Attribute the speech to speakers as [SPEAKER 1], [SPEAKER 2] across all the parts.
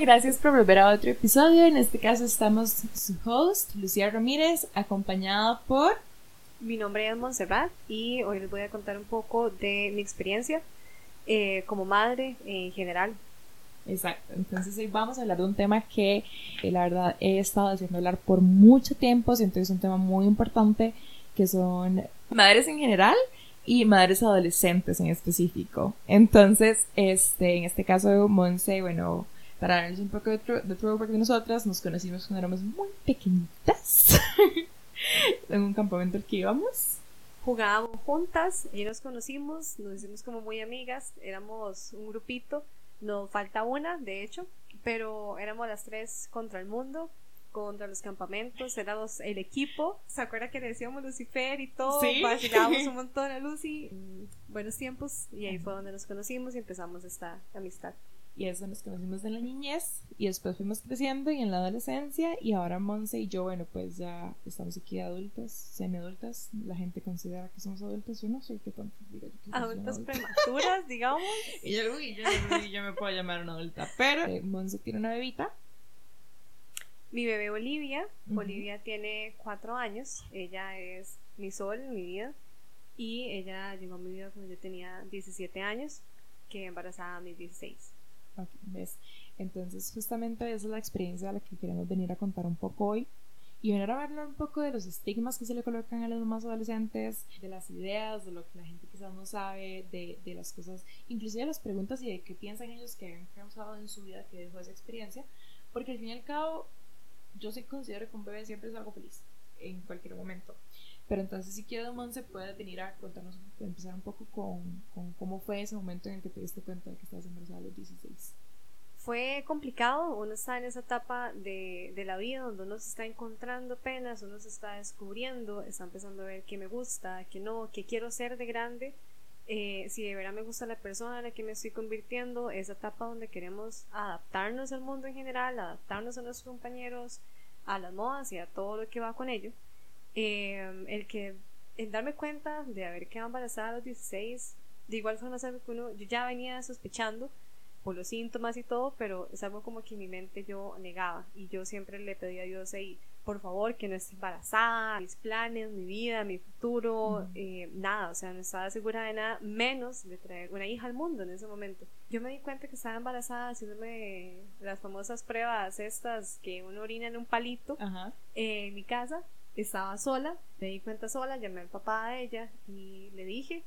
[SPEAKER 1] Gracias por volver a otro episodio. En este caso estamos su host, Lucía Ramírez, acompañada por...
[SPEAKER 2] Mi nombre es Montserrat y hoy les voy a contar un poco de mi experiencia eh, como madre en general.
[SPEAKER 1] Exacto, entonces hoy vamos a hablar de un tema que eh, la verdad he estado haciendo hablar por mucho tiempo, siento que es un tema muy importante, que son madres en general y madres adolescentes en específico. Entonces, este, en este caso, Monse, bueno, para darles un poco de, de throwback de nosotras, nos conocimos cuando éramos muy pequeñitas en un campamento al que íbamos.
[SPEAKER 2] Jugábamos juntas y nos conocimos, nos hicimos como muy amigas, éramos un grupito, nos falta una, de hecho, pero éramos las tres contra el mundo, contra los campamentos, éramos el equipo. ¿Se acuerda que le decíamos Lucifer y todo?
[SPEAKER 1] Sí.
[SPEAKER 2] Vacilábamos un montón a Lucy. Mm, Buenos tiempos, y ahí fue donde nos conocimos y empezamos esta amistad.
[SPEAKER 1] Y eso nos conocimos en la niñez y después fuimos creciendo y en la adolescencia y ahora Monse y yo, bueno, pues ya estamos aquí adultas, semi-adultas. La gente considera que somos adultas, yo no sé qué tanto diga yo soy
[SPEAKER 2] Adultas
[SPEAKER 1] adulta.
[SPEAKER 2] prematuras, digamos.
[SPEAKER 1] Y yo, uy, yo, me puedo llamar una adulta, pero eh, Monse tiene una bebita.
[SPEAKER 2] Mi bebé Olivia,
[SPEAKER 1] Ujú.
[SPEAKER 2] Olivia tiene cuatro años, ella es mi sol, mi vida, y ella llegó a mi vida cuando yo tenía 17 años, que embarazada a mis 16.
[SPEAKER 1] Entonces, justamente esa es la experiencia a la que queremos venir a contar un poco hoy. Y venir a hablar un poco de los estigmas que se le colocan a los más adolescentes, de las ideas, de lo que la gente quizás no sabe, de, de las cosas, inclusive las preguntas y de qué piensan ellos que han causado en su vida que dejó esa experiencia. Porque al fin y al cabo, yo sí considero que un bebé siempre es algo feliz, en cualquier momento. Pero entonces, si quiere, Monse puede venir a contarnos, empezar un poco con, con cómo fue ese momento en el que te diste cuenta de que estabas embarazada a los 16.
[SPEAKER 2] Fue complicado, uno está en esa etapa de, de la vida donde uno se está encontrando apenas, uno se está descubriendo, está empezando a ver qué me gusta, qué no, qué quiero ser de grande, eh, si de verdad me gusta la persona en la que me estoy convirtiendo, esa etapa donde queremos adaptarnos al mundo en general, adaptarnos a nuestros compañeros, a las modas y a todo lo que va con ello. Eh, el que el darme cuenta de haber quedado embarazada a los 16, de igual forma es algo que uno, yo ya venía sospechando por los síntomas y todo, pero es algo como que en mi mente yo negaba y yo siempre le pedía a Dios ahí, por favor, que no esté embarazada, mis planes, mi vida, mi futuro, eh, nada, o sea, no estaba segura de nada, menos de traer una hija al mundo en ese momento. Yo me di cuenta que estaba embarazada haciéndome las famosas pruebas estas que uno orina en un palito eh, en mi casa, estaba sola, me di cuenta sola, llamé al papá de ella y le dije,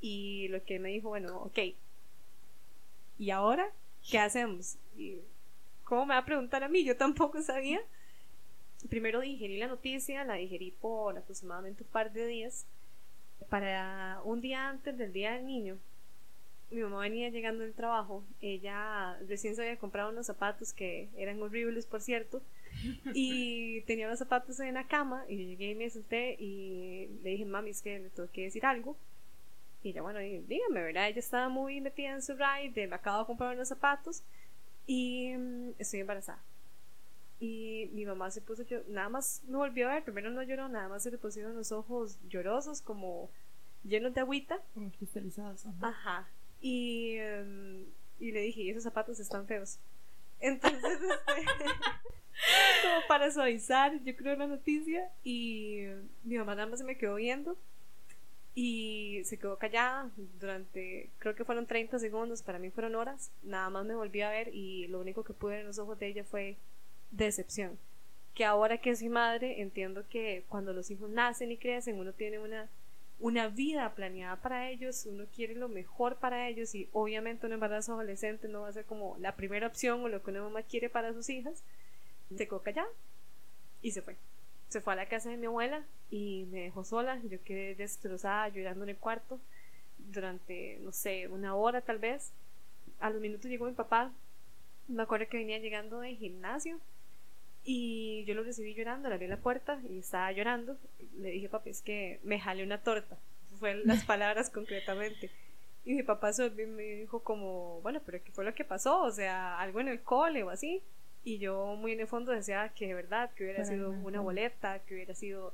[SPEAKER 2] y lo que me dijo, bueno, ok, ¿y ahora qué hacemos? ¿Cómo me va a preguntar a mí? Yo tampoco sabía. Primero digerí la noticia, la digerí por aproximadamente un par de días. Para un día antes del Día del Niño, mi mamá venía llegando del trabajo. Ella recién se había comprado unos zapatos que eran horribles, por cierto. Y tenía los zapatos en la cama. Y yo llegué y me senté y le dije, mami, es que le tengo que decir algo. Y ella, bueno, dígame, ¿verdad? Ella estaba muy metida en su ride. De, me acabo de comprar unos zapatos. Y mm, estoy embarazada. Y mi mamá se puso, yo, nada más me volvió a ver. Primero no lloró, nada más se le pusieron los ojos llorosos, como llenos de agüita.
[SPEAKER 1] Como cristalizadas. ajá.
[SPEAKER 2] Ajá. Y, em, y le dije, esos zapatos están feos. Entonces, este, como para suavizar, yo creo la noticia. Y mi mamá nada más se me quedó viendo. Y se quedó callada durante, creo que fueron 30 segundos, para mí fueron horas. Nada más me volví a ver y lo único que pude ver en los ojos de ella fue decepción. Que ahora que soy madre, entiendo que cuando los hijos nacen y crecen, uno tiene una una vida planeada para ellos, uno quiere lo mejor para ellos y obviamente un embarazo adolescente no va a ser como la primera opción o lo que una mamá quiere para sus hijas. Se quedó callada y se fue. Se fue a la casa de mi abuela y me dejó sola. Yo quedé destrozada llorando en el cuarto durante, no sé, una hora tal vez. A los minutos llegó mi papá. Me acuerdo que venía llegando del gimnasio y yo lo recibí llorando, le abrí la puerta y estaba llorando. Le dije, papi, es que me jalé una torta. Fueron las palabras concretamente. Y mi papá me dijo como, bueno, pero ¿qué fue lo que pasó? O sea, algo en el cole o así. Y yo muy en el fondo decía que de verdad, que hubiera sido una boleta, que hubiera sido,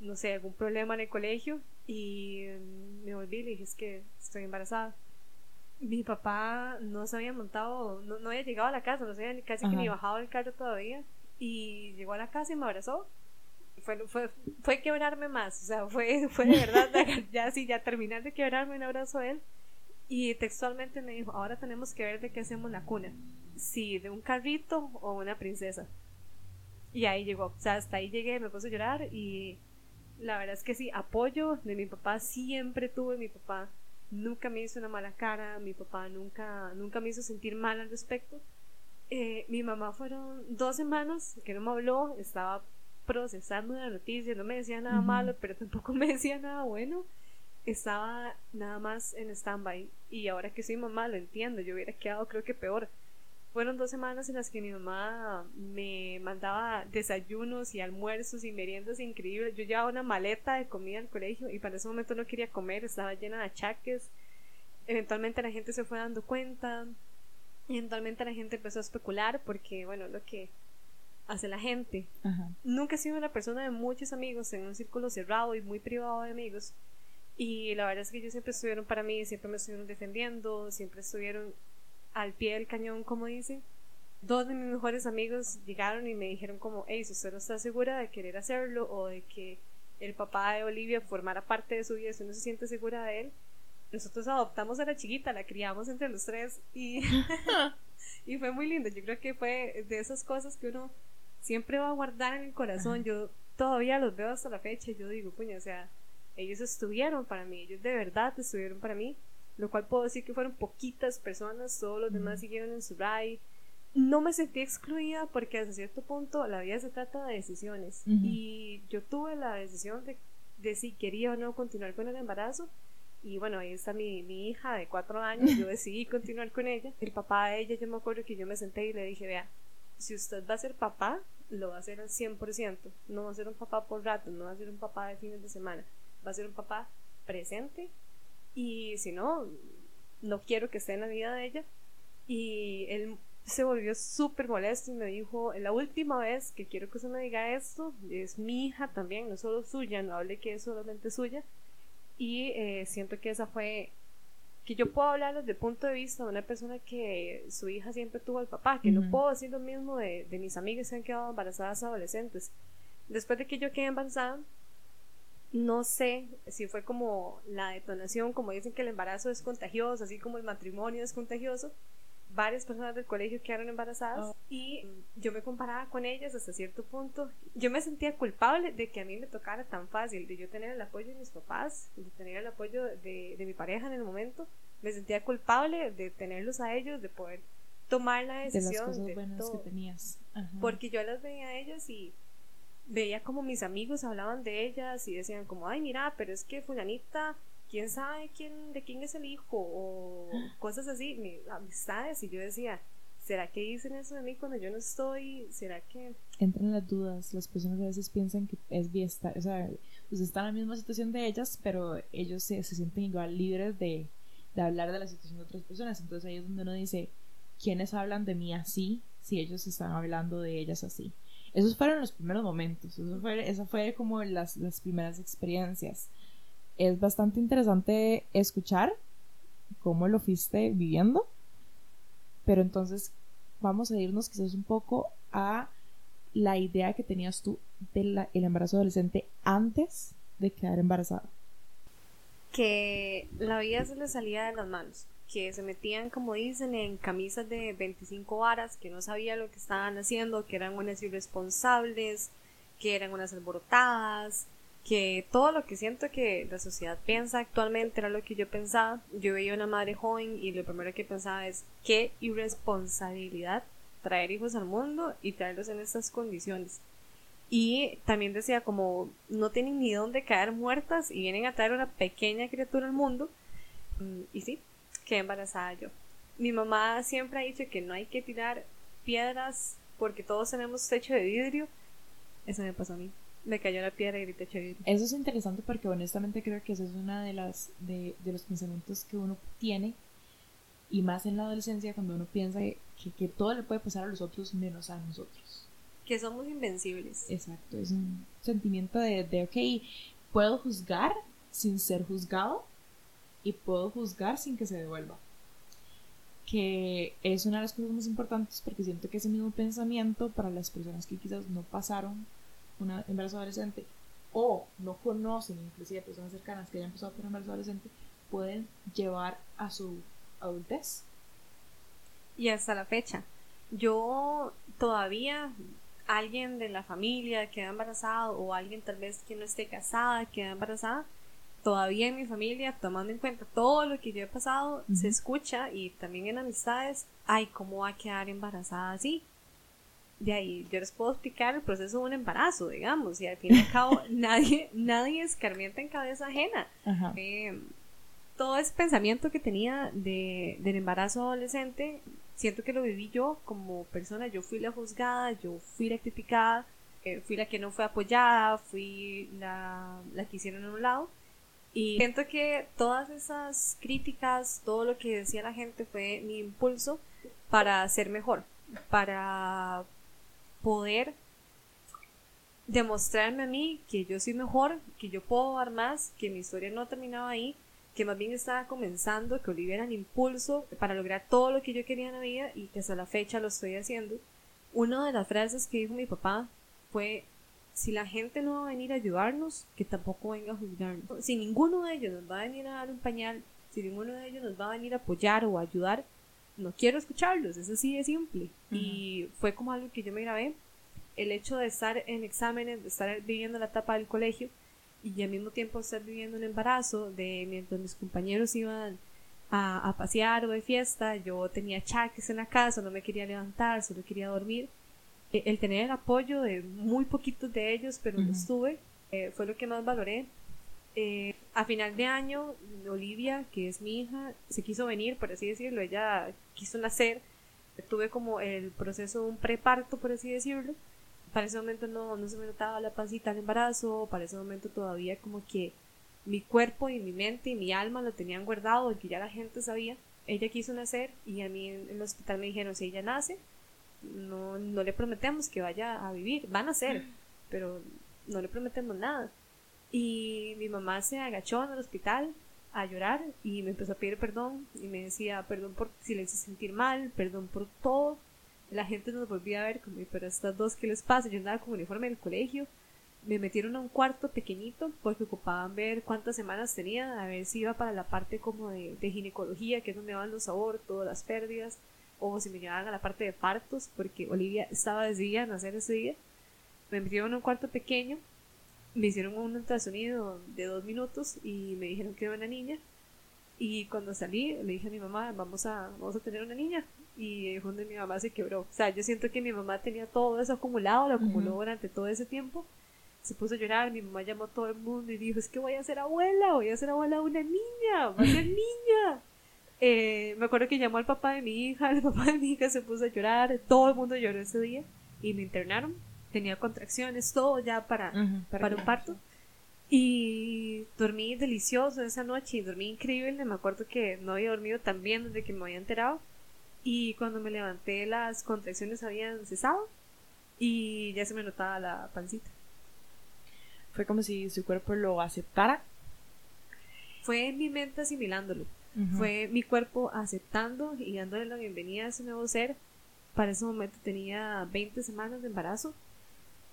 [SPEAKER 2] no sé, algún problema en el colegio. Y mm, me volví y le dije, es que estoy embarazada. mi papá no se había montado, no, no había llegado a la casa, no se había casi que ni bajado del carro todavía. Y llegó a la casa y me abrazó. Fue, fue, fue quebrarme más, o sea, fue, fue de verdad, ya sí, ya terminar de quebrarme, un abrazo a él. Y textualmente me dijo, ahora tenemos que ver de qué hacemos la cuna. Si de un carrito o una princesa. Y ahí llegó, o sea, hasta ahí llegué, me puse a llorar y la verdad es que sí, apoyo de mi papá siempre tuve, mi papá nunca me hizo una mala cara, mi papá nunca, nunca me hizo sentir mal al respecto. Eh, mi mamá fueron dos semanas que no me habló, estaba procesando la noticia, no me decía nada malo, pero tampoco me decía nada bueno. Estaba nada más en stand-by. Y ahora que soy mamá, lo entiendo, yo hubiera quedado creo que peor. Fueron dos semanas en las que mi mamá me mandaba desayunos y almuerzos y meriendas increíbles. Yo llevaba una maleta de comida al colegio y para ese momento no quería comer, estaba llena de achaques. Eventualmente la gente se fue dando cuenta. Eventualmente la gente empezó a especular porque, bueno, lo que hace la gente. Nunca he sido una persona de muchos amigos en un círculo cerrado y muy privado de amigos. Y la verdad es que ellos siempre estuvieron para mí, siempre me estuvieron defendiendo, siempre estuvieron al pie del cañón, como dicen. Dos de mis mejores amigos llegaron y me dijeron como, hey, si usted no está segura de querer hacerlo o de que el papá de Olivia formara parte de su vida, si no se siente segura de él, nosotros adoptamos a la chiquita, la criamos entre los tres y, y fue muy lindo. Yo creo que fue de esas cosas que uno siempre va a guardar en el corazón. Yo todavía los veo hasta la fecha y yo digo, puña, o sea, ellos estuvieron para mí, ellos de verdad estuvieron para mí lo cual puedo decir que fueron poquitas personas, todos los demás siguieron en su ride. No me sentí excluida porque hasta cierto punto la vida se trata de decisiones y yo tuve la decisión de, de, si quería o no continuar con el embarazo y bueno, ahí está mi, mi hija de cuatro años, yo decidí continuar con ella. El papá de ella, yo me acuerdo que yo me senté y le dije, vea, si usted va a ser papá, lo va a hacer al 100%, no va a ser un papá por rato, no va a ser un papá de fines de semana, va a ser un papá presente y si no, no quiero que esté en la vida de ella. Y él se volvió súper molesto y me dijo, la última vez que quiero que se me diga esto, es mi hija también, no solo suya, no hable que es solamente suya. Y eh, siento que esa fue, que yo puedo hablar desde el punto de vista de una persona que su hija siempre tuvo al papá, que no puedo decir lo mismo de, de mis amigas que han quedado embarazadas adolescentes. Después de que yo quedé embarazada, no sé si fue como la detonación, como dicen que el embarazo es contagioso, así como el matrimonio es contagioso. Varias personas del colegio quedaron embarazadas oh. y yo me comparaba con ellas hasta cierto punto. Yo me sentía culpable de que a mí me tocara tan fácil, de yo tener el apoyo de mis papás, de tener el apoyo de, mi pareja en el momento. Me sentía culpable de tenerlos a ellos, de poder tomar la decisión
[SPEAKER 1] de, las cosas que tenías.
[SPEAKER 2] Porque yo las veía a ellas y veía como mis amigos hablaban de ellas y decían como, ay, mira, pero es que fulanita, quién sabe quién, de quién es el hijo o cosas así, mis amistades y yo decía, ¿será que dicen eso de mí cuando yo no estoy? ¿Será que...?
[SPEAKER 1] Entran las dudas, las personas a veces piensan que es bien, o sea, pues están en la misma situación de ellas, pero ellos se, se sienten igual libres de, de hablar de la situación de otras personas, entonces ahí es donde uno dice, ¿quiénes hablan de mí así si ellos están hablando de ellas así? Esos fueron los primeros momentos, eso fue, esa fue como las, las primeras experiencias. Es bastante interesante escuchar cómo lo fuiste viviendo, pero entonces vamos a irnos quizás un poco a la idea que tenías tú del embarazo adolescente antes de quedar embarazada.
[SPEAKER 2] Que la vida se le salía de las manos que se metían, como dicen, en camisas de 25 varas, que no sabían lo que estaban haciendo, que eran unas irresponsables, que eran unas alborotadas, que todo lo que siento que la sociedad piensa actualmente era lo que yo pensaba. Yo veía una madre joven y lo primero que pensaba es qué irresponsabilidad traer hijos al mundo y traerlos en estas condiciones. Y también decía como no tienen ni dónde caer muertas y vienen a traer una pequeña criatura al mundo. Mm, y sí, quedé embarazada yo. Mi mamá siempre ha dicho que no hay que tirar piedras porque todos tenemos techo de vidrio. Eso me pasó a mí. Me cayó la piedra y de vidrio.
[SPEAKER 1] Eso es interesante porque honestamente creo que eso es uno de, las, de, los pensamientos que uno tiene y más en la adolescencia cuando uno piensa que, que, todo le puede pasar a los otros menos a nosotros.
[SPEAKER 2] Que somos invencibles.
[SPEAKER 1] Exacto, es un sentimiento de, de ok, puedo juzgar sin ser juzgado y puedo juzgar sin que se devuelva. que es una de las cosas más importantes porque siento que ese mismo pensamiento para las personas que quizás no pasaron un embarazo adolescente o no conocen inclusive personas cercanas que hayan pasado por un embarazo adolescente pueden llevar a su adultez.
[SPEAKER 2] Y hasta la fecha, yo todavía alguien de la familia queda embarazado o alguien tal vez que no esté casada queda embarazada, todavía en mi familia, tomando en cuenta todo lo que yo he pasado, se escucha y también en amistades, ay, ¿cómo va a quedar embarazada así? De ahí yo les puedo explicar el proceso de un embarazo, digamos, y al fin y al cabo nadie, nadie escarmienta en cabeza ajena. Eh, todo ese pensamiento que tenía de, del embarazo adolescente, siento que lo viví yo como persona, yo fui la juzgada, yo fui la criticada, eh, fui la que no fue apoyada, fui la, la que hicieron a un lado. Y siento que todas esas críticas, todo lo que decía la gente fue mi impulso para ser mejor, para poder demostrarme a mí que yo soy mejor, que yo puedo dar más, que mi historia no ha terminado ahí, que más bien estaba comenzando, que Olivia era el impulso para lograr todo lo que yo quería en la vida y que hasta la fecha lo estoy haciendo. Una de las frases que dijo mi papá fue, si la gente no va a venir a ayudarnos, que tampoco venga a juzgarnos. Si ninguno de ellos nos va a venir a dar un pañal, si ninguno de ellos nos va a venir a apoyar o a ayudar, no quiero escucharlos, es así de simple. Y fue como algo que yo me grabé, el hecho de estar en exámenes, de estar viviendo la etapa del colegio y al mismo tiempo estar viviendo un embarazo, de mientras mis compañeros iban a, a pasear o de fiesta, yo tenía chaques en la casa, no me quería levantar, solo quería dormir eh, el tener el apoyo de muy poquitos de ellos, pero lo estuve, eh, fue lo que más valoré. Eh, a final de año, Olivia, que es mi hija, se quiso venir, por así decirlo, ella quiso nacer, tuve como el proceso de un preparto, por así decirlo. Para ese momento no, no se me notaba la pancita del embarazo, para ese momento todavía como que mi cuerpo y mi mente y mi alma lo tenían guardado, y que ya la gente sabía. Ella quiso nacer y a mí en el hospital me dijeron, si ella nace, no, no le prometemos que vaya a vivir, van a ser, pero no le prometemos nada. Y mi mamá se agachó en el hospital a llorar y me empezó a pedir perdón y me decía perdón por si le hice sentir mal, perdón por todo. La gente nos volvía a ver como, pero estas dos, ¿qué les pasa? Yo andaba con uniforme del colegio. Me metieron a un cuarto pequeñito porque ocupaban ver cuántas semanas tenía, a ver si iba para la parte como de, ginecología, que es donde van los abortos, las pérdidas o si me llevaban a la parte de partos, porque Olivia estaba decidida a nacer ese día. Me metieron en un cuarto pequeño, me hicieron un ultrasonido de dos minutos y me dijeron que era una niña. Y cuando salí, le dije a mi mamá, vamos a, vamos a tener una niña. Y es donde mi mamá se quebró. O sea, yo siento que mi mamá tenía todo eso acumulado, lo acumuló durante todo ese tiempo. Se puso a llorar, mi mamá llamó a todo el mundo y dijo, es que voy a ser abuela, voy a ser abuela de una niña, va a ser niña. Eh, me acuerdo que llamó al papá de mi hija, el papá de mi hija se puso a llorar, todo el mundo lloró ese día y me internaron. Tenía contracciones, todo ya para, para, un parto. Y dormí delicioso esa noche y dormí increíble. Me acuerdo que no había dormido tan bien desde que me había enterado. Y cuando me levanté, las contracciones habían cesado y ya se me notaba la pancita.
[SPEAKER 1] Fue como si su cuerpo lo aceptara.
[SPEAKER 2] Fue mi mente asimilándolo. Fue mi cuerpo aceptando y dándole la bienvenida a ese nuevo ser. Para ese momento tenía 20 semanas de embarazo.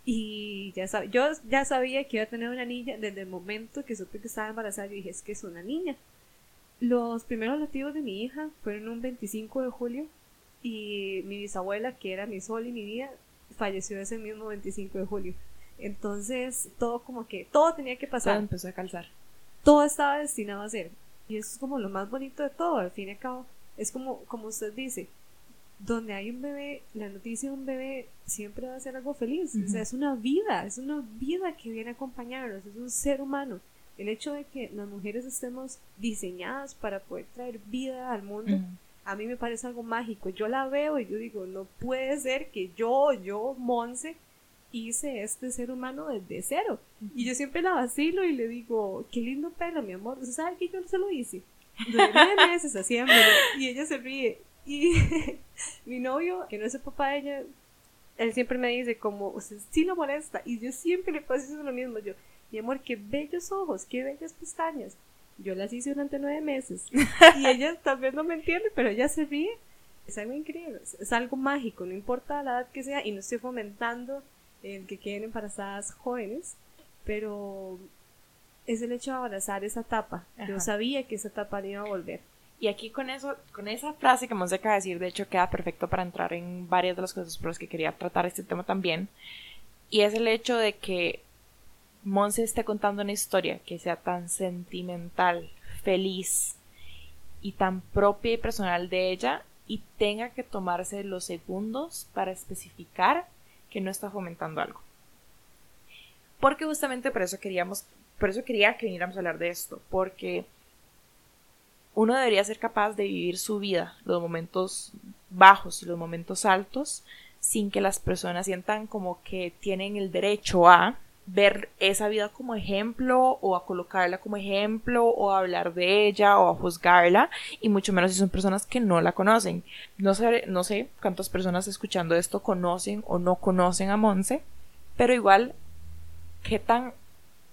[SPEAKER 2] Y ya sab yo ya sabía que iba a tener una niña desde el momento que supe que estaba embarazada. Yo dije, es que es una niña. Los primeros latidos de mi hija fueron un 25 de julio y mi bisabuela, que era mi sol y mi vida, falleció ese mismo 25 de julio. Entonces, todo como que, todo tenía que pasar.
[SPEAKER 1] Todo empezó a calzar.
[SPEAKER 2] Todo estaba destinado a ser. Y eso es como lo más bonito de todo, al fin y al cabo. Es como, como usted dice, donde hay un bebé, la noticia de un bebé siempre va a ser algo feliz. O sea, es una vida, es una vida que viene a acompañarnos, es un ser humano. El hecho de que las mujeres estemos diseñadas para poder traer vida al mundo, a mí me parece algo mágico. Yo la veo y yo digo, no puede ser que yo, yo, Monse, hice este ser humano desde cero. Y yo siempre la vacilo y le digo, qué lindo pelo, mi amor. ¿Usted sabe que yo no se lo hice? Duré meses haciéndolo. Y ella se ríe. Y mi novio, que no es el papá de ella, él siempre me dice como, usted sí lo molesta. Y yo siempre le paso lo mismo. Yo, mi amor, qué bellos ojos, qué bellas pestañas. Yo las hice durante nueve meses. y ella vez no me entiende, pero ella se ríe. Es algo increíble, es algo mágico, no importa la edad que sea, y no estoy fomentando el que queden embarazadas jóvenes, pero es el hecho de abrazar esa etapa. Yo sabía que esa etapa iba a volver.
[SPEAKER 1] Y aquí con eso, con esa frase que Monse acaba de decir, de hecho queda perfecto para entrar en varias de las cosas por las que quería tratar este tema también. Y es el hecho de que Monse esté contando una historia que sea tan sentimental, feliz y tan propia y personal de ella y tenga que tomarse los segundos para especificar que no está fomentando algo. Porque justamente por eso queríamos, por eso quería que viniéramos a hablar de esto, porque uno debería ser capaz de vivir su vida, los momentos bajos y los momentos altos, sin que las personas sientan como que tienen el derecho a ver esa vida como ejemplo o a colocarla como ejemplo o a hablar de ella o a juzgarla y mucho menos si son personas que no la conocen. No sé, no sé cuántas personas escuchando esto conocen o no conocen a Monse, pero igual qué tan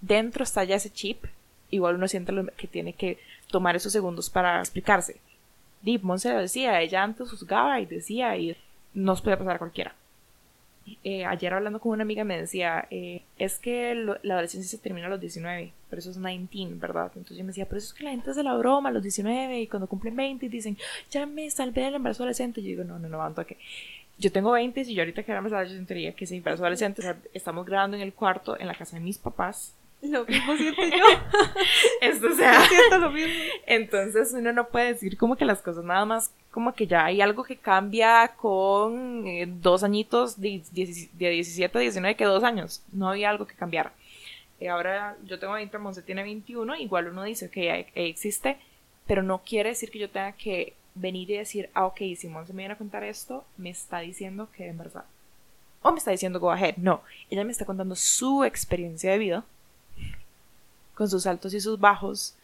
[SPEAKER 1] dentro está ya ese chip, igual uno siente que tiene que tomar esos segundos para explicarse. Deep Monse lo decía, ella antes juzgaba y decía y nos puede pasar a cualquiera. Eh, ayer hablando con una amiga me decía, eh, es que la adolescencia se termina a los 19, pero eso es 19, ¿verdad? Entonces yo me decía, pero eso es que la gente hace la broma a los 19 y cuando cumplen 20 y dicen, ya me salvé del embarazo adolescente. Yo digo, no, no, no, aguanto que yo tengo 20 y yo ahorita que era más yo sentiría que ese embarazo adolescente, o sea, estamos grabando en el cuarto en la casa de mis papás
[SPEAKER 2] lo mismo siento yo.
[SPEAKER 1] Esto sea. lo mismo. Entonces uno no puede decir como que las cosas nada más como que ya hay algo que cambia con eh, dos añitos de, de, 17 a 19 que dos años. No había algo que cambiara. Eh, ahora yo tengo 20, Monse tiene 21, igual uno dice que existe, pero no quiere decir que yo tenga que venir y decir, ah, ok, si Monse me viene a contar esto, me está diciendo que en verdad. O me está diciendo go ahead. No, ella me está contando su experiencia de vida con sus altos y sus bajos,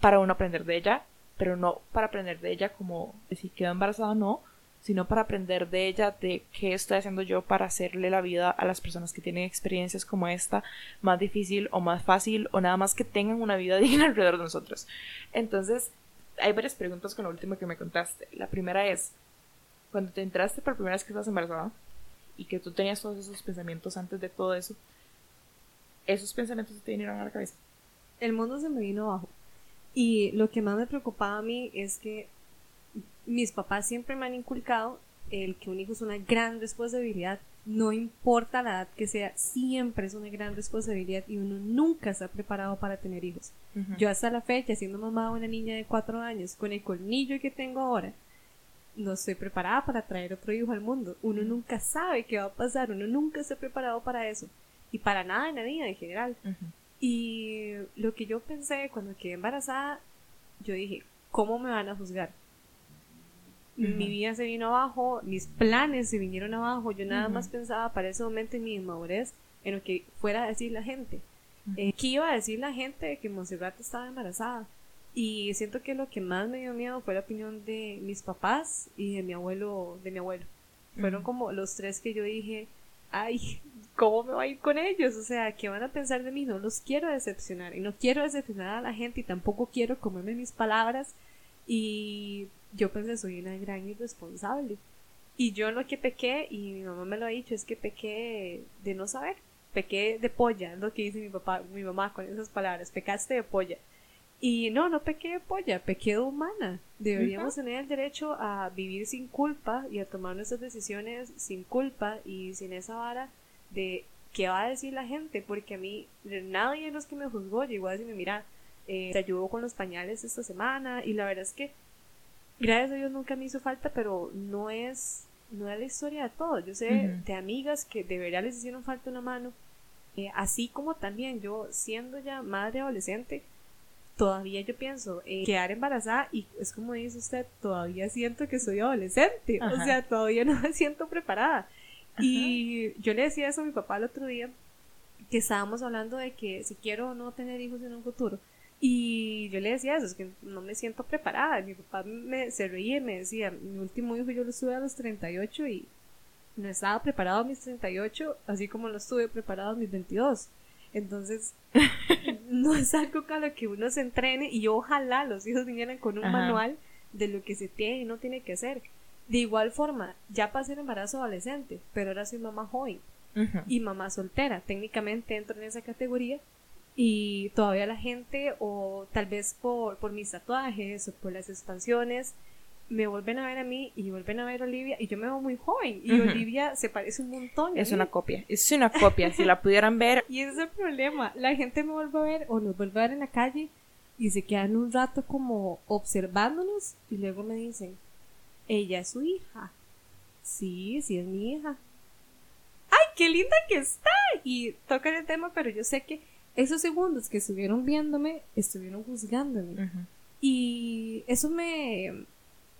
[SPEAKER 1] para uno aprender de ella, pero no para aprender de ella como si quedó embarazada o no, sino para aprender de ella de qué estoy haciendo yo para hacerle la vida a las personas que tienen experiencias como esta más difícil o más fácil o nada más que tengan una vida digna alrededor de nosotros. Entonces, hay varias preguntas con lo último que me contaste. La primera es, cuando te entraste por primera vez que estás embarazada y que tú tenías todos esos pensamientos antes de todo eso, esos pensamientos te vinieron a la cabeza.
[SPEAKER 2] El mundo se me vino abajo. Y lo que más me preocupaba a mí es que mis papás siempre me han inculcado el que un hijo es una gran responsabilidad, no importa la edad que sea, siempre es una gran responsabilidad y uno nunca está preparado para tener hijos. Yo hasta la fecha, siendo mamá de una niña de cuatro años, con el colmillo que tengo ahora, no estoy preparada para traer otro hijo al mundo. Uno nunca sabe qué va a pasar, uno nunca está preparado para eso y para nada en la vida en general. Y lo que yo pensé cuando quedé embarazada, yo dije, ¿cómo me van a juzgar? Mi vida se vino abajo, mis planes se vinieron abajo, yo nada más pensaba para ese momento en mi inmadurez, en lo que fuera a decir la gente. Eh, ¿Qué iba a decir la gente de que Monserrat estaba embarazada? Y siento que lo que más me dio miedo fue la opinión de mis papás y de mi abuelo, de mi abuelo. Fueron como los tres que yo dije, ay, ¿cómo me va a ir con ellos? O sea, ¿qué van a pensar de mí? No los quiero decepcionar y no quiero decepcionar a la gente y tampoco quiero comerme mis palabras y yo pensé, soy una gran irresponsable. Y yo lo que pequé, y mi mamá me lo ha dicho, es que pequé de no saber, pequé de polla, es lo que dice mi papá, mi mamá con esas palabras, pecaste de polla. Y no, no pequé de polla, pequé de humana. Deberíamos tener el derecho a vivir sin culpa y a tomar nuestras decisiones sin culpa y sin esa vara de qué va a decir la gente, porque a mí nadie de los que me juzgó llegó a decirme, mira, eh, te ayudó con los pañales esta semana y la verdad es que gracias a Dios nunca me hizo falta, pero no es, no es la historia de todos. Yo sé de amigas que de verdad les hicieron falta una mano, eh, así como también yo siendo ya madre adolescente, todavía yo pienso eh, quedar embarazada y es como dice usted, todavía siento que soy adolescente, o sea, todavía no me siento preparada. Y yo le decía eso a mi papá el otro día, que estábamos hablando de que si quiero o no tener hijos en un futuro. Y yo le decía eso, es que no me siento preparada. Mi papá me, se reía y me decía, mi último hijo yo lo estuve a los 38 y no estaba preparado a mis 38, así como lo estuve preparado a mis 22. Entonces, no es algo con lo que uno se entrene y ojalá los hijos vinieran con un manual de lo que se tiene y no tiene que hacer. De igual forma, ya pasé el embarazo adolescente, pero ahora soy mamá joven y mamá soltera. Técnicamente entro en esa categoría y todavía la gente, o tal vez por, por mis tatuajes o por las expansiones, me vuelven a ver a mí y vuelven a ver a Olivia y yo me veo muy joven y Olivia se parece un montón.
[SPEAKER 1] Es una copia, es una copia, si la pudieran ver.
[SPEAKER 2] Y ese es el problema, la gente me vuelve a ver o nos vuelve a ver en la calle y se quedan un rato como observándonos y luego me dicen, ella es su hija. Sí, sí es mi hija. ¡Ay, qué linda que está! Y tocan el tema, pero yo sé que esos segundos que estuvieron viéndome, estuvieron juzgándome. Y eso me,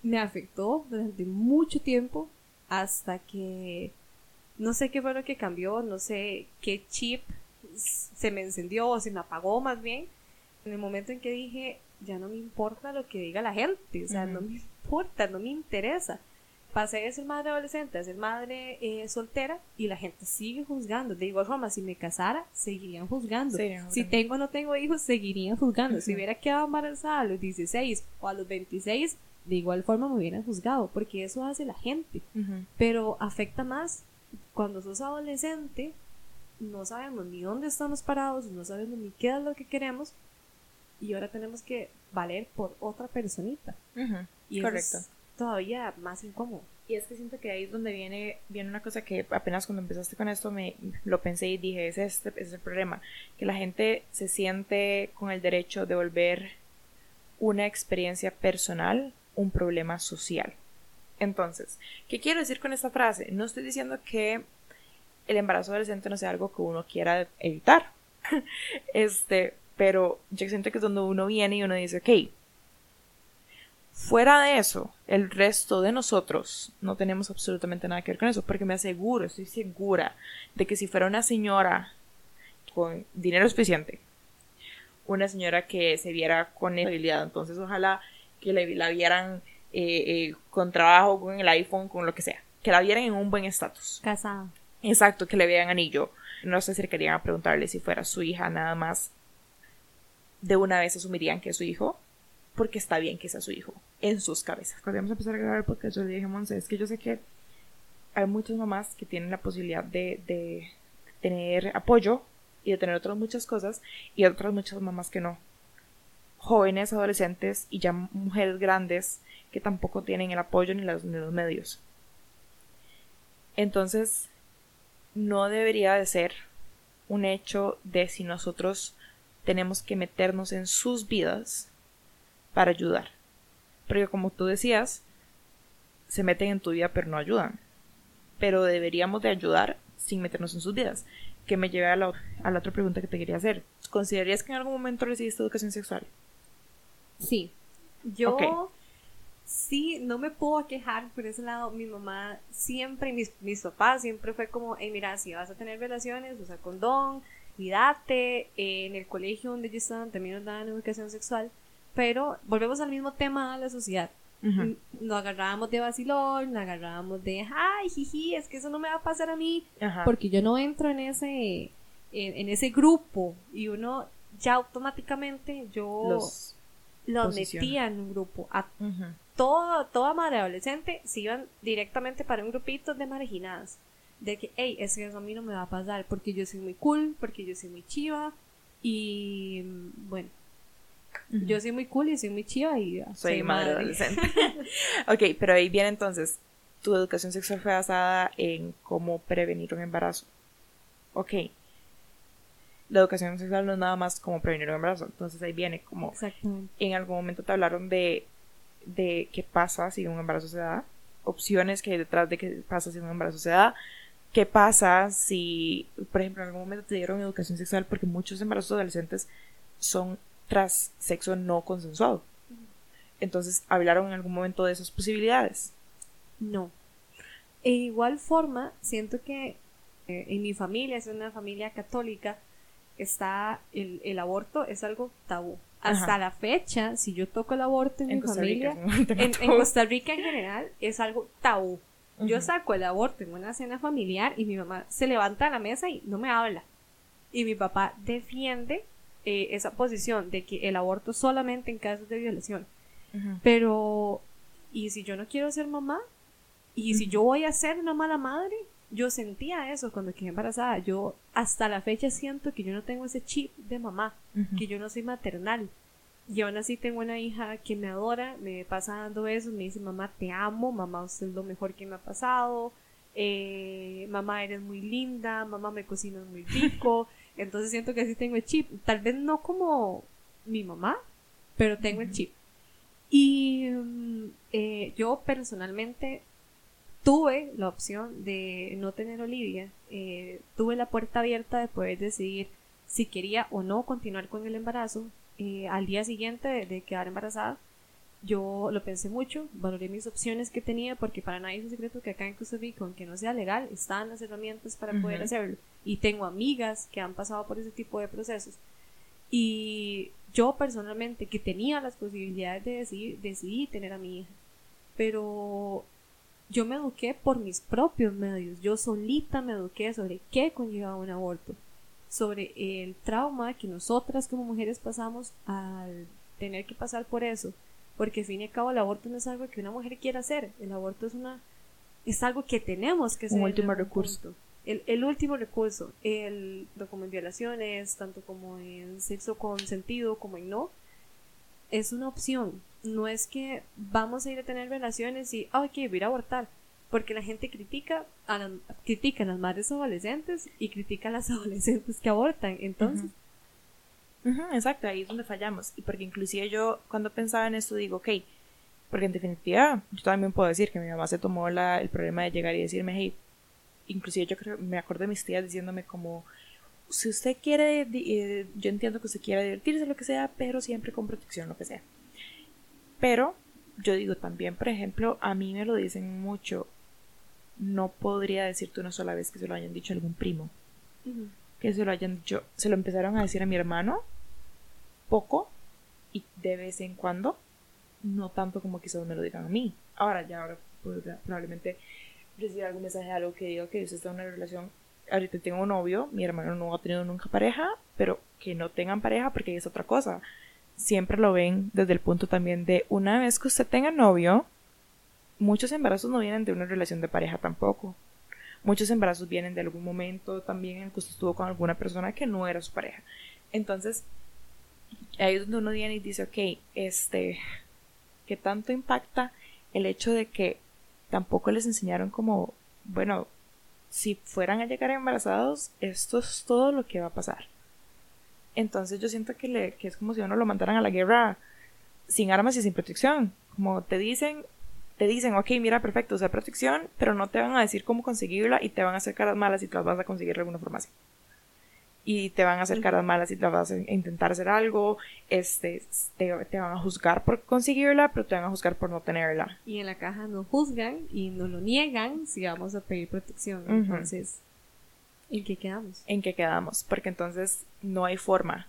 [SPEAKER 2] me afectó durante mucho tiempo hasta que no sé qué fue lo que cambió, no sé qué chip se me encendió o se me apagó más bien. En el momento en que dije, ya no me importa lo que diga la gente, o sea, no me importa, no me interesa pasé de ser madre adolescente a ser madre eh, soltera y la gente sigue juzgando. De igual forma, si me casara, seguirían juzgando. si tengo o no tengo hijos, seguirían juzgando. Si hubiera quedado embarazada a los 16 o a los 26, de igual forma me hubieran juzgado, porque eso hace la gente. Pero afecta más cuando sos adolescente, no sabemos ni dónde estamos parados, no sabemos ni qué es lo que queremos, y ahora tenemos que valer por otra personita. y Correcto todavía más incómodo.
[SPEAKER 1] Y es que siento que ahí es donde viene, viene una cosa que apenas cuando empezaste con esto me lo pensé y dije, ese es, es el problema, que la gente se siente con el derecho de volver una experiencia personal un problema social. Entonces, ¿qué quiero decir con esta frase? No estoy diciendo que el embarazo adolescente no sea algo que uno quiera evitar. este, pero yo siento que es donde uno viene y uno dice, ok, Fuera de eso, el resto de nosotros no tenemos absolutamente nada que ver con eso, porque me aseguro, estoy segura de que si fuera una señora con dinero suficiente, una señora que se viera con habilidad, entonces ojalá que la vieran eh, eh, con trabajo, con el iPhone, con lo que sea, que la vieran en un buen estatus.
[SPEAKER 2] Casada.
[SPEAKER 1] Exacto, que le vean anillo. No se acercarían a preguntarle si fuera su hija nada más. De una vez asumirían que es su hijo porque está bien que sea su hijo en sus cabezas. Cuando vamos a empezar a grabar el podcast, yo le dije a Monse, es que yo sé que hay muchas mamás que tienen la posibilidad de, de tener apoyo y de tener otras muchas cosas y otras muchas mamás que no. Jóvenes, adolescentes y ya mujeres grandes que tampoco tienen el apoyo ni los medios. Entonces, no debería de ser un hecho de si nosotros tenemos que meternos en sus vidas para ayudar. Porque como tú decías, se meten en tu vida pero no ayudan. Pero deberíamos de ayudar sin meternos en sus vidas. Que me lleva a la, a la otra pregunta que te quería hacer. ¿Considerarías que en algún momento recibiste educación sexual?
[SPEAKER 2] Sí. Yo sí, no me puedo quejar por ese lado. Mi mamá siempre, mis, mis papás siempre fue como, hey, mira, si vas a tener relaciones, usa condón, cuídate. en el colegio donde yo estaba también nos daban educación sexual. Pero volvemos al mismo tema de la sociedad. Nos agarrábamos de vacilón, nos agarrábamos de, ay, jiji, es que eso no me va a pasar a mí, porque yo no entro en ese, en, ese grupo y uno ya automáticamente yo los, metía en un grupo. A todo, toda madre adolescente se iban directamente para un grupito de marginadas. De que, hey, es que eso a mí no me va a pasar porque yo soy muy cool, porque yo soy muy chiva y bueno, yo soy muy cool y soy muy chiva y
[SPEAKER 1] soy, madre, adolescente. ok, pero ahí viene entonces, tu educación sexual fue basada en cómo prevenir un embarazo. Ok. La educación sexual no es nada más como prevenir un embarazo. Entonces ahí viene como... En algún momento te hablaron de, de qué pasa si un embarazo se da. Opciones que hay detrás de qué pasa si un embarazo se da. ¿Qué pasa si, por ejemplo, en algún momento te dieron educación sexual? Porque muchos embarazos adolescentes son tras sexo no consensuado. Entonces, ¿hablaron en algún momento de esas posibilidades?
[SPEAKER 2] No. De igual forma, siento que eh, en mi familia, es una familia católica, está el, el aborto es algo tabú. Hasta la fecha, si yo toco el aborto en, mi familia, en, Costa Rica en general, es algo tabú. Yo saco el aborto en una cena familiar y mi mamá se levanta a la mesa y no me habla. Y mi papá defiende eh, esa posición de que el aborto solamente en casos de violación. Pero, ¿y si yo no quiero ser mamá? ¿Y si yo voy a ser una mala madre? Yo sentía eso cuando quedé embarazada. Yo hasta la fecha siento que yo no tengo ese chip de mamá, que yo no soy maternal. Y aún así tengo una hija que me adora, me pasa dando besos, me dice, mamá, te amo, mamá, usted es lo mejor que me ha pasado, eh, mamá, eres muy linda, mamá, me cocinas muy rico. Entonces siento que sí tengo el chip. Tal vez no como mi mamá, pero tengo el chip. Y mm, eh, yo personalmente tuve la opción de no tener Olivia. Eh, tuve la puerta abierta de poder decidir si quería o no continuar con el embarazo. Eh, al día siguiente de, quedar embarazada, yo lo pensé mucho, valoré mis opciones que tenía, porque para nadie es un secreto que acá en Costa Rica, aunque no sea legal, están las herramientas para poder hacerlo. Y tengo amigas que han pasado por ese tipo de procesos. Y yo personalmente, que tenía las posibilidades de decidir, decidí tener a mi hija. Pero yo me eduqué por mis propios medios. Yo solita me eduqué sobre qué conlleva un aborto. Sobre el trauma que nosotras como mujeres pasamos al tener que pasar por eso porque al fin y al cabo el aborto no es algo que una mujer quiera hacer, el aborto es una es algo que tenemos que hacer.
[SPEAKER 1] Un último recurso.
[SPEAKER 2] El, el, último recurso, el, como en violaciones, tanto como en sexo consentido como en no, es una opción. No es que vamos a ir a tener relaciones y, ah, ok, voy a abortar. Porque la gente critica a, critica a las madres adolescentes y critica a las adolescentes que abortan. Entonces,
[SPEAKER 1] exacto, ahí es donde fallamos. Y porque inclusive yo cuando pensaba en esto digo, ok, porque en definitiva yo también puedo decir que mi mamá se tomó la, el problema de llegar y decirme, hey, inclusive yo creo, me acuerdo de mis tías diciéndome como, si usted quiere, eh, yo entiendo que usted quiera divertirse, lo que sea, pero siempre con protección, lo que sea. Pero yo digo también, por ejemplo, a mí me lo dicen mucho, no podría decirte una sola vez que se lo hayan dicho a algún primo. Que se lo hayan dicho, se lo empezaron a decir a mi hermano poco y de vez en cuando, no tanto como quizás me lo digan a mí. Ahora ya ahora probablemente recibir algún mensaje de algo que diga que usted está en una relación, ahorita tengo un novio, mi hermano no ha tenido nunca pareja, pero que no tengan pareja porque es otra cosa. Siempre lo ven desde el punto también de una vez que usted tenga novio, muchos embarazos no vienen de una relación de pareja tampoco. Muchos embarazos vienen de algún momento también en el que usted estuvo con alguna persona que no era su pareja. Entonces, ahí es donde uno viene y dice, ok, este, ¿qué tanto impacta el hecho de que tampoco les enseñaron como, bueno, si fueran a llegar embarazados, esto es todo lo que va a pasar. Entonces yo siento que, le, que es como si uno lo mandaran a la guerra sin armas y sin protección. Como te dicen, te dicen, ok, mira, perfecto, usa protección, pero no te van a decir cómo conseguirla y te van a hacer caras malas y te las vas a conseguir de alguna forma así y te van a hacer caras malas y te vas a intentar hacer algo, este, te, van a juzgar por conseguirla, pero te van a juzgar por no tenerla.
[SPEAKER 2] Y en la caja no juzgan y no lo niegan si vamos a pedir protección. Entonces, ¿en qué quedamos?
[SPEAKER 1] ¿En qué quedamos? Porque entonces no hay forma.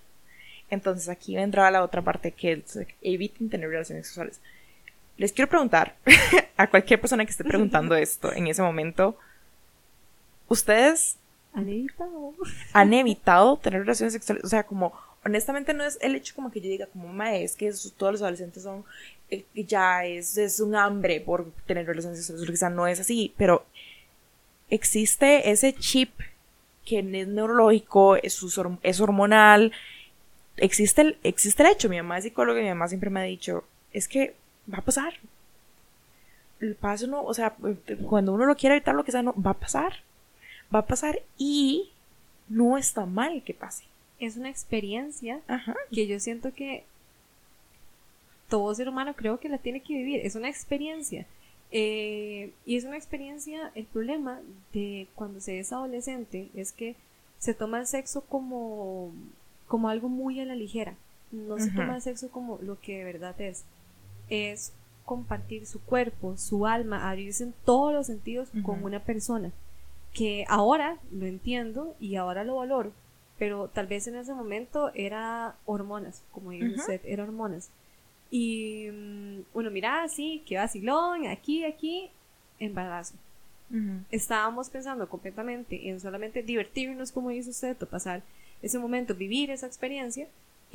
[SPEAKER 1] Entonces aquí vendrá la otra parte que eviten tener relaciones sexuales. Les quiero preguntar a cualquier persona que esté preguntando esto en ese momento, ¿ustedes
[SPEAKER 2] han evitado.
[SPEAKER 1] Han evitado tener relaciones sexuales. O sea, como, honestamente no es el hecho como que yo diga, como, ma, es que todos los adolescentes son, eh, ya es, es un hambre por tener relaciones sexuales. Quizá no es así, pero existe ese chip que es neurológico, es, es hormonal. Existe el, existe el hecho. Mi mamá es psicóloga y mi mamá siempre me ha dicho, es que va a pasar. El paso no, o sea, cuando uno lo quiere evitar lo que sea, no, va a pasar va a pasar y no está mal que pase.
[SPEAKER 2] Es una experiencia que yo siento que todo ser humano creo que la tiene que vivir. Es una experiencia. Eh, y es una experiencia, el problema de cuando se es adolescente es que se toma el sexo como, como algo muy a la ligera. No se toma el sexo como lo que de verdad es. Es compartir su cuerpo, su alma, abrirse en todos los sentidos con una persona que ahora lo entiendo y ahora lo valoro, pero tal vez en ese momento era hormonas, como dice usted, era hormonas. Y mm, uno mira así, que vacilón, aquí, aquí, embarazo. Estábamos pensando completamente en solamente divertirnos, como dice usted, o pasar ese momento, vivir esa experiencia,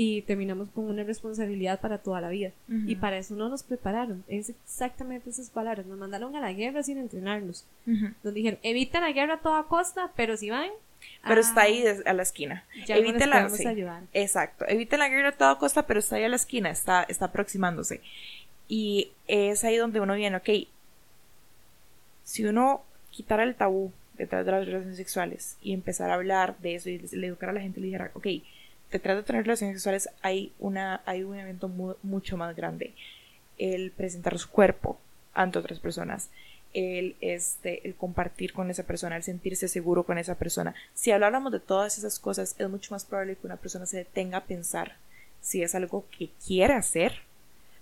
[SPEAKER 2] y terminamos con una responsabilidad para toda la vida. Y para eso no nos prepararon. Es exactamente esas palabras. Nos mandaron a la guerra sin entrenarnos. Nos dijeron, eviten la guerra a toda costa, pero si van...
[SPEAKER 1] Pero está ahí a la esquina.
[SPEAKER 2] Ya eviten la ayudar.
[SPEAKER 1] Exacto. Eviten la guerra a toda costa, pero está ahí a la esquina, está, está aproximándose. Y es ahí donde uno viene, ok, si uno quitara el tabú detrás de las relaciones sexuales y empezar a hablar de eso y le educar a la gente y le dijera, ok, detrás de tener relaciones sexuales hay, una, hay un evento mucho más grande. El presentar su cuerpo ante otras personas, el, este, el compartir con esa persona, el sentirse seguro con esa persona. Si habláramos de todas esas cosas, es mucho más probable que una persona se detenga a pensar si es algo que quiere hacer,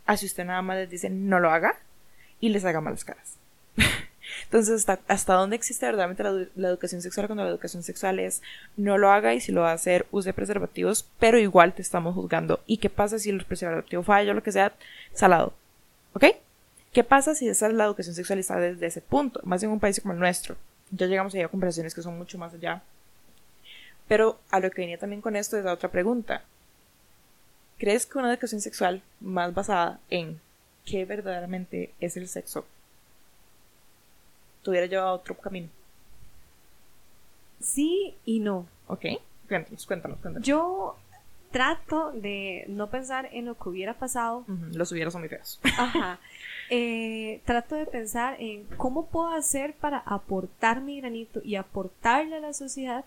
[SPEAKER 1] así usted nada más les dice no lo haga y les haga malas caras. Entonces, ¿hasta, dónde existe verdaderamente la, educación sexual cuando la educación sexual es no lo haga y si lo va a hacer, use preservativos, pero igual te estamos juzgando? ¿Y qué pasa si el preservativo falla o lo que sea, salado? ¿Ok? ¿Qué pasa si esa es la educación sexualizada desde ese punto? Más en un país como el nuestro. Ya llegamos a conversaciones que son mucho más allá. Pero a lo que venía también con esto es la otra pregunta. ¿Crees que una educación sexual más basada en qué verdaderamente es el sexo tuviera llevado otro camino.
[SPEAKER 2] Sí y no.
[SPEAKER 1] Ok, cuéntanos, cuéntanos, cuéntanos.
[SPEAKER 2] Yo trato de no pensar en lo que hubiera pasado.
[SPEAKER 1] Los hubieras son muy feos.
[SPEAKER 2] Ajá. Eh, trato de pensar en cómo puedo hacer para aportar mi granito y aportarle a la sociedad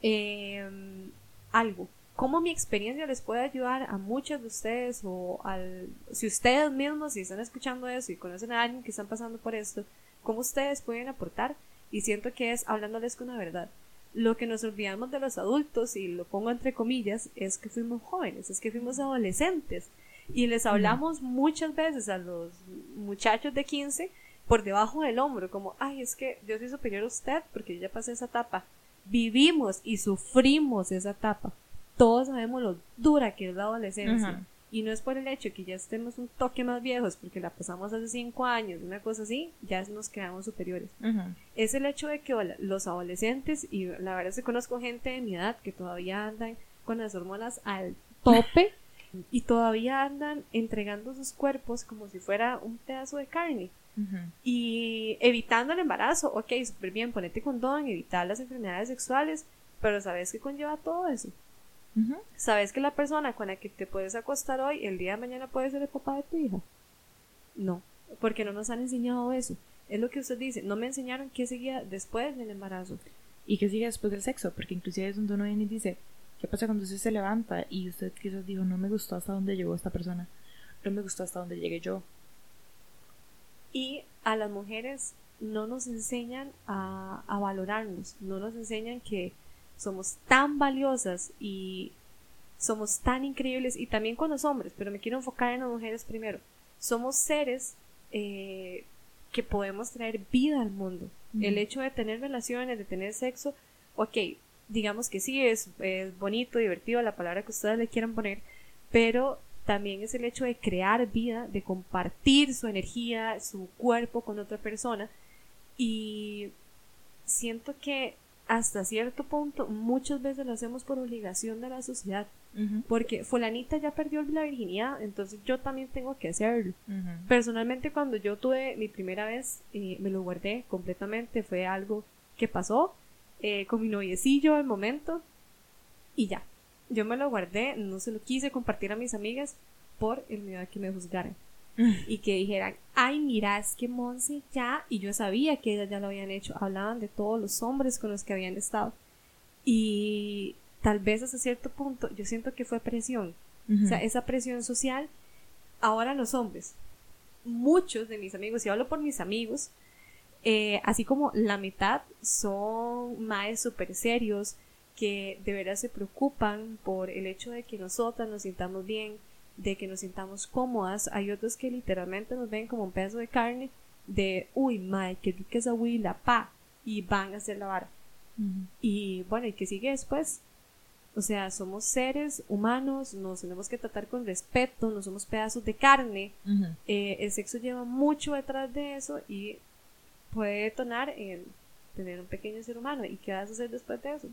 [SPEAKER 2] em, algo. Cómo mi experiencia les puede ayudar a muchos de ustedes o al, si ustedes mismos, si están escuchando eso y conocen a alguien que están pasando por esto, cómo ustedes pueden aportar y siento que es hablándoles con la verdad. Lo que nos olvidamos de los adultos, y lo pongo entre comillas, es que fuimos jóvenes, es que fuimos adolescentes y les hablamos muchas veces a los muchachos de 15 por debajo del hombro, como, ay, es que yo soy superior a usted porque yo ya pasé esa etapa. Vivimos y sufrimos esa etapa. Todos sabemos lo dura que es la adolescencia. Y no es por el hecho que ya estemos un toque más viejos, porque la pasamos hace cinco años, una cosa así, ya nos quedamos superiores. Es el hecho de que los adolescentes, y la verdad es que conozco gente de mi edad que todavía andan con las hormonas al tope y todavía andan entregando sus cuerpos como si fuera un pedazo de carne. Y evitando el embarazo, ok, súper bien, ponete condón, evitar las enfermedades sexuales, pero ¿sabes qué conlleva todo eso? ¿Sabes que la persona con la que te puedes acostar hoy, el día de mañana puede ser el papá de tu hija? No, porque no nos han enseñado eso. Es lo que usted dice, no me enseñaron qué seguía después del embarazo.
[SPEAKER 1] ¿Y qué sigue después del sexo? Porque inclusive es donde uno viene y dice, ¿qué pasa cuando usted se levanta y usted quizás dijo, no me gustó hasta dónde llegó esta persona? No me gustó hasta dónde llegué yo.
[SPEAKER 2] Y a las mujeres no nos enseñan a, a valorarnos, no nos enseñan que somos tan valiosas y somos tan increíbles y también con los hombres, pero me quiero enfocar en las mujeres primero. Somos seres eh, que podemos traer vida al mundo. El hecho de tener relaciones, de tener sexo, ok, digamos que sí, es, es bonito, divertido, la palabra que ustedes le quieran poner, pero también es el hecho de crear vida, de compartir su energía, su cuerpo con otra persona. Y siento que hasta cierto punto muchas veces lo hacemos por obligación de la sociedad. Porque fulanita ya perdió la virginidad, entonces yo también tengo que hacerlo. Personalmente cuando yo tuve mi primera vez, eh, me lo guardé completamente, fue algo que pasó eh, con mi noviecillo al momento y ya. Yo me lo guardé, no se lo quise compartir a mis amigas por el miedo a que me juzgaran y que dijeran, ay, mira, es que Monse ya, y yo sabía que ellas ya lo habían hecho, hablaban de todos los hombres con los que habían estado. Y tal vez hasta cierto punto yo siento que fue presión, o sea, esa presión social. Ahora los hombres, muchos de mis amigos, y hablo por mis amigos, eh, así como la mitad son más súper serios, que de verdad se preocupan por el hecho de que nosotras nos sintamos bien, de que nos sintamos cómodas, hay otros que literalmente nos ven como un pedazo de carne de, uy, mae, qué rica esa huila, pa, y van a hacer la vara. Y bueno, ¿y qué sigue después? O sea, somos seres humanos, nos tenemos que tratar con respeto, no somos pedazos de carne. Eh, el sexo lleva mucho detrás de eso y puede detonar en tener un pequeño ser humano. ¿Y qué vas a hacer después de eso?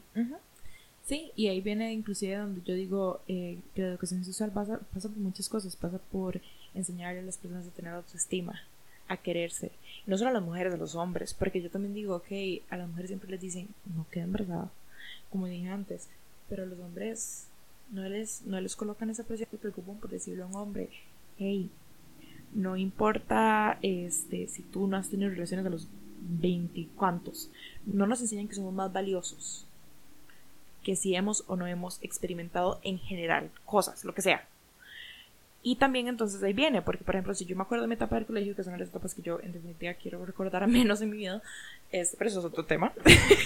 [SPEAKER 1] Sí, y ahí viene inclusive donde yo digo eh, que la educación sexual pasa, pasa por muchas cosas, pasa por enseñarle a las personas a tener autoestima, a quererse, no solo a las mujeres, a los hombres, porque yo también digo, ok, a las mujeres siempre les dicen, no queden verdad, como dije antes, pero a los hombres no les, no les colocan esa presión, se preocupan por decirle a un hombre, hey, no importa este, si tú no has tenido relaciones a los 20 cuantos, no nos enseñan que somos más valiosos que si hemos o no hemos experimentado en general cosas, lo que sea. Y también entonces ahí viene, porque por ejemplo, si yo me acuerdo de mi etapa del colegio, que son las etapas que yo en definitiva quiero recordar a menos en mi vida, este, pero eso es otro tema.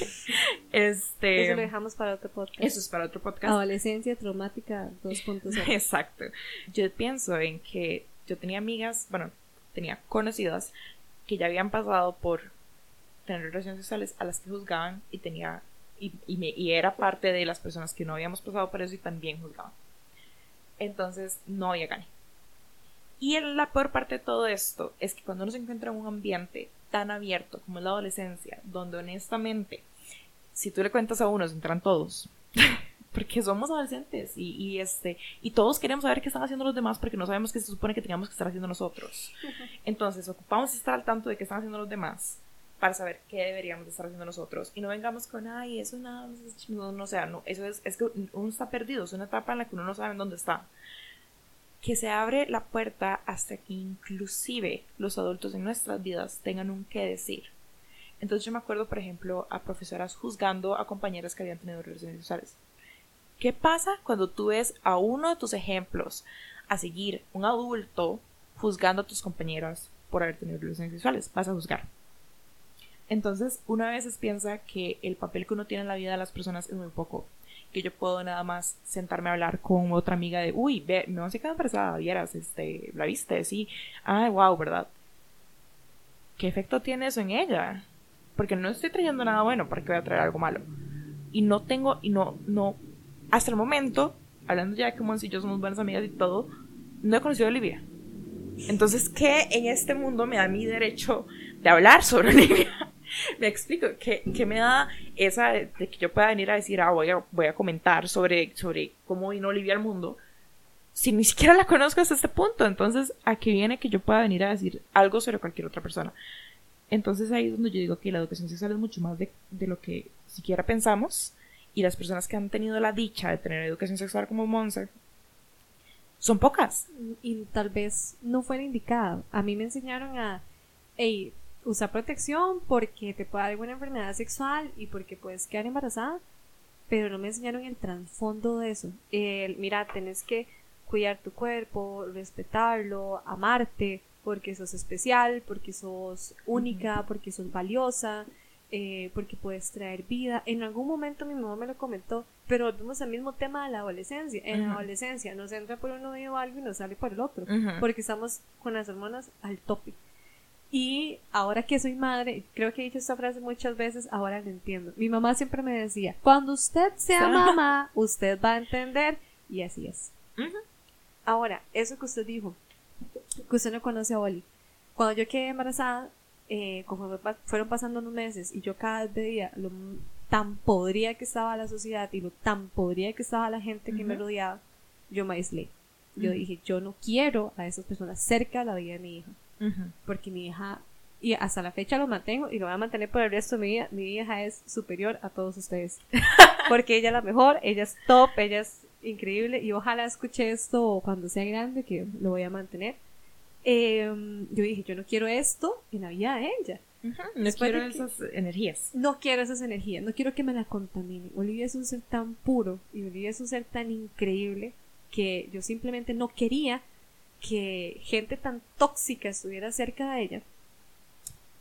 [SPEAKER 1] este,
[SPEAKER 2] eso lo dejamos para otro podcast.
[SPEAKER 1] Eso es para otro podcast.
[SPEAKER 2] Adolescencia traumática 2.0.
[SPEAKER 1] Exacto. Yo pienso en que yo tenía amigas, bueno, tenía conocidas que ya habían pasado por tener relaciones sexuales a las que juzgaban y tenía y, y, me, y era parte de las personas que no habíamos pasado por eso y también juzgaban. Entonces no había gane. Y la peor parte de todo esto es que cuando uno se encuentra en un ambiente tan abierto como es la adolescencia, donde honestamente, si tú le cuentas a uno, se entran todos. porque somos adolescentes y, y, este y todos queremos saber qué están haciendo los demás porque no sabemos qué se supone que tengamos que estar haciendo nosotros. Entonces, ocupamos estar al tanto de qué están haciendo los demás para saber qué deberíamos estar haciendo nosotros. Y no vengamos con ay eso nada no, no, sea no eso es es que uno está perdido es una etapa en la que uno no sabe dónde está. Que se abre la puerta hasta que inclusive los adultos en nuestras vidas tengan un qué decir. Entonces yo me acuerdo por ejemplo a profesoras juzgando a compañeras que habían tenido relaciones sexuales. Qué pasa cuando tú ves a uno de tus ejemplos a seguir un adulto juzgando a tus compañeras por haber tenido relaciones sexuales vas a juzgar entonces, una vez piensa que el papel que uno tiene en la vida de las personas es muy poco. Que yo puedo nada más sentarme a hablar con otra amiga de, uy, ve, me vas a quedar embarazada, vieras, este, la viste, sí. Ah, wow, ¿verdad? ¿Qué efecto tiene eso en ella? Porque no estoy trayendo nada bueno, ¿para que voy a traer algo malo? Y no tengo, y no, no, hasta el momento, hablando ya de que si yo somos buenas amigas y todo, no he conocido a Olivia. Entonces, ¿qué en este mundo me da mi derecho de hablar sobre Olivia? me explico, ¿qué, me da esa de, que yo pueda venir a decir, ah, voy a, voy a comentar sobre, sobre cómo vino Olivia al mundo? Si ni siquiera la conozco hasta este punto, entonces, ¿a qué viene que yo pueda venir a decir algo sobre cualquier otra persona? Entonces ahí es donde yo digo que la educación sexual es mucho más de, de lo que siquiera pensamos y las personas que han tenido la dicha de tener educación sexual como Monse son pocas.
[SPEAKER 2] Y tal vez no fue la indicada. A mí me enseñaron a, hey, usa protección porque te puede dar alguna enfermedad sexual y porque puedes quedar embarazada, pero no me enseñaron el trasfondo de eso. El, mira, tenés que cuidar tu cuerpo, respetarlo, amarte, porque sos especial, porque sos única, porque sos valiosa, eh, porque puedes traer vida. En algún momento mi mamá me lo comentó, pero volvemos al mismo tema de la adolescencia. En la adolescencia nos entra por uno o algo y nos sale por el otro, porque estamos con las hormonas al tope. Y ahora que soy madre, creo que he dicho esta frase muchas veces, ahora lo entiendo. Mi mamá siempre me decía, cuando usted sea mamá, usted va a entender. Y así es. Ahora, eso que usted dijo, que usted no conoce a Oli. Cuando yo quedé embarazada, eh, como fueron pasando unos meses y yo cada vez veía lo tan podría que estaba la sociedad y lo tan podría que estaba la gente que me rodeaba, yo me aislé. Yo dije, yo no quiero a esas personas cerca de la vida de mi hija porque mi hija, y hasta la fecha lo mantengo y lo voy a mantener por el resto de mi vida, mi hija es superior a todos ustedes. porque ella es la mejor, ella es top, ella es increíble y ojalá escuche esto cuando sea grande, que lo voy a mantener. Em, yo dije, yo no quiero esto en la vida de ella.
[SPEAKER 1] No quiero esas energías.
[SPEAKER 2] No quiero esas energías, no quiero que me la contamine. Olivia es un ser tan puro y Olivia es un ser tan increíble que yo simplemente no quería que gente tan tóxica estuviera cerca de ella.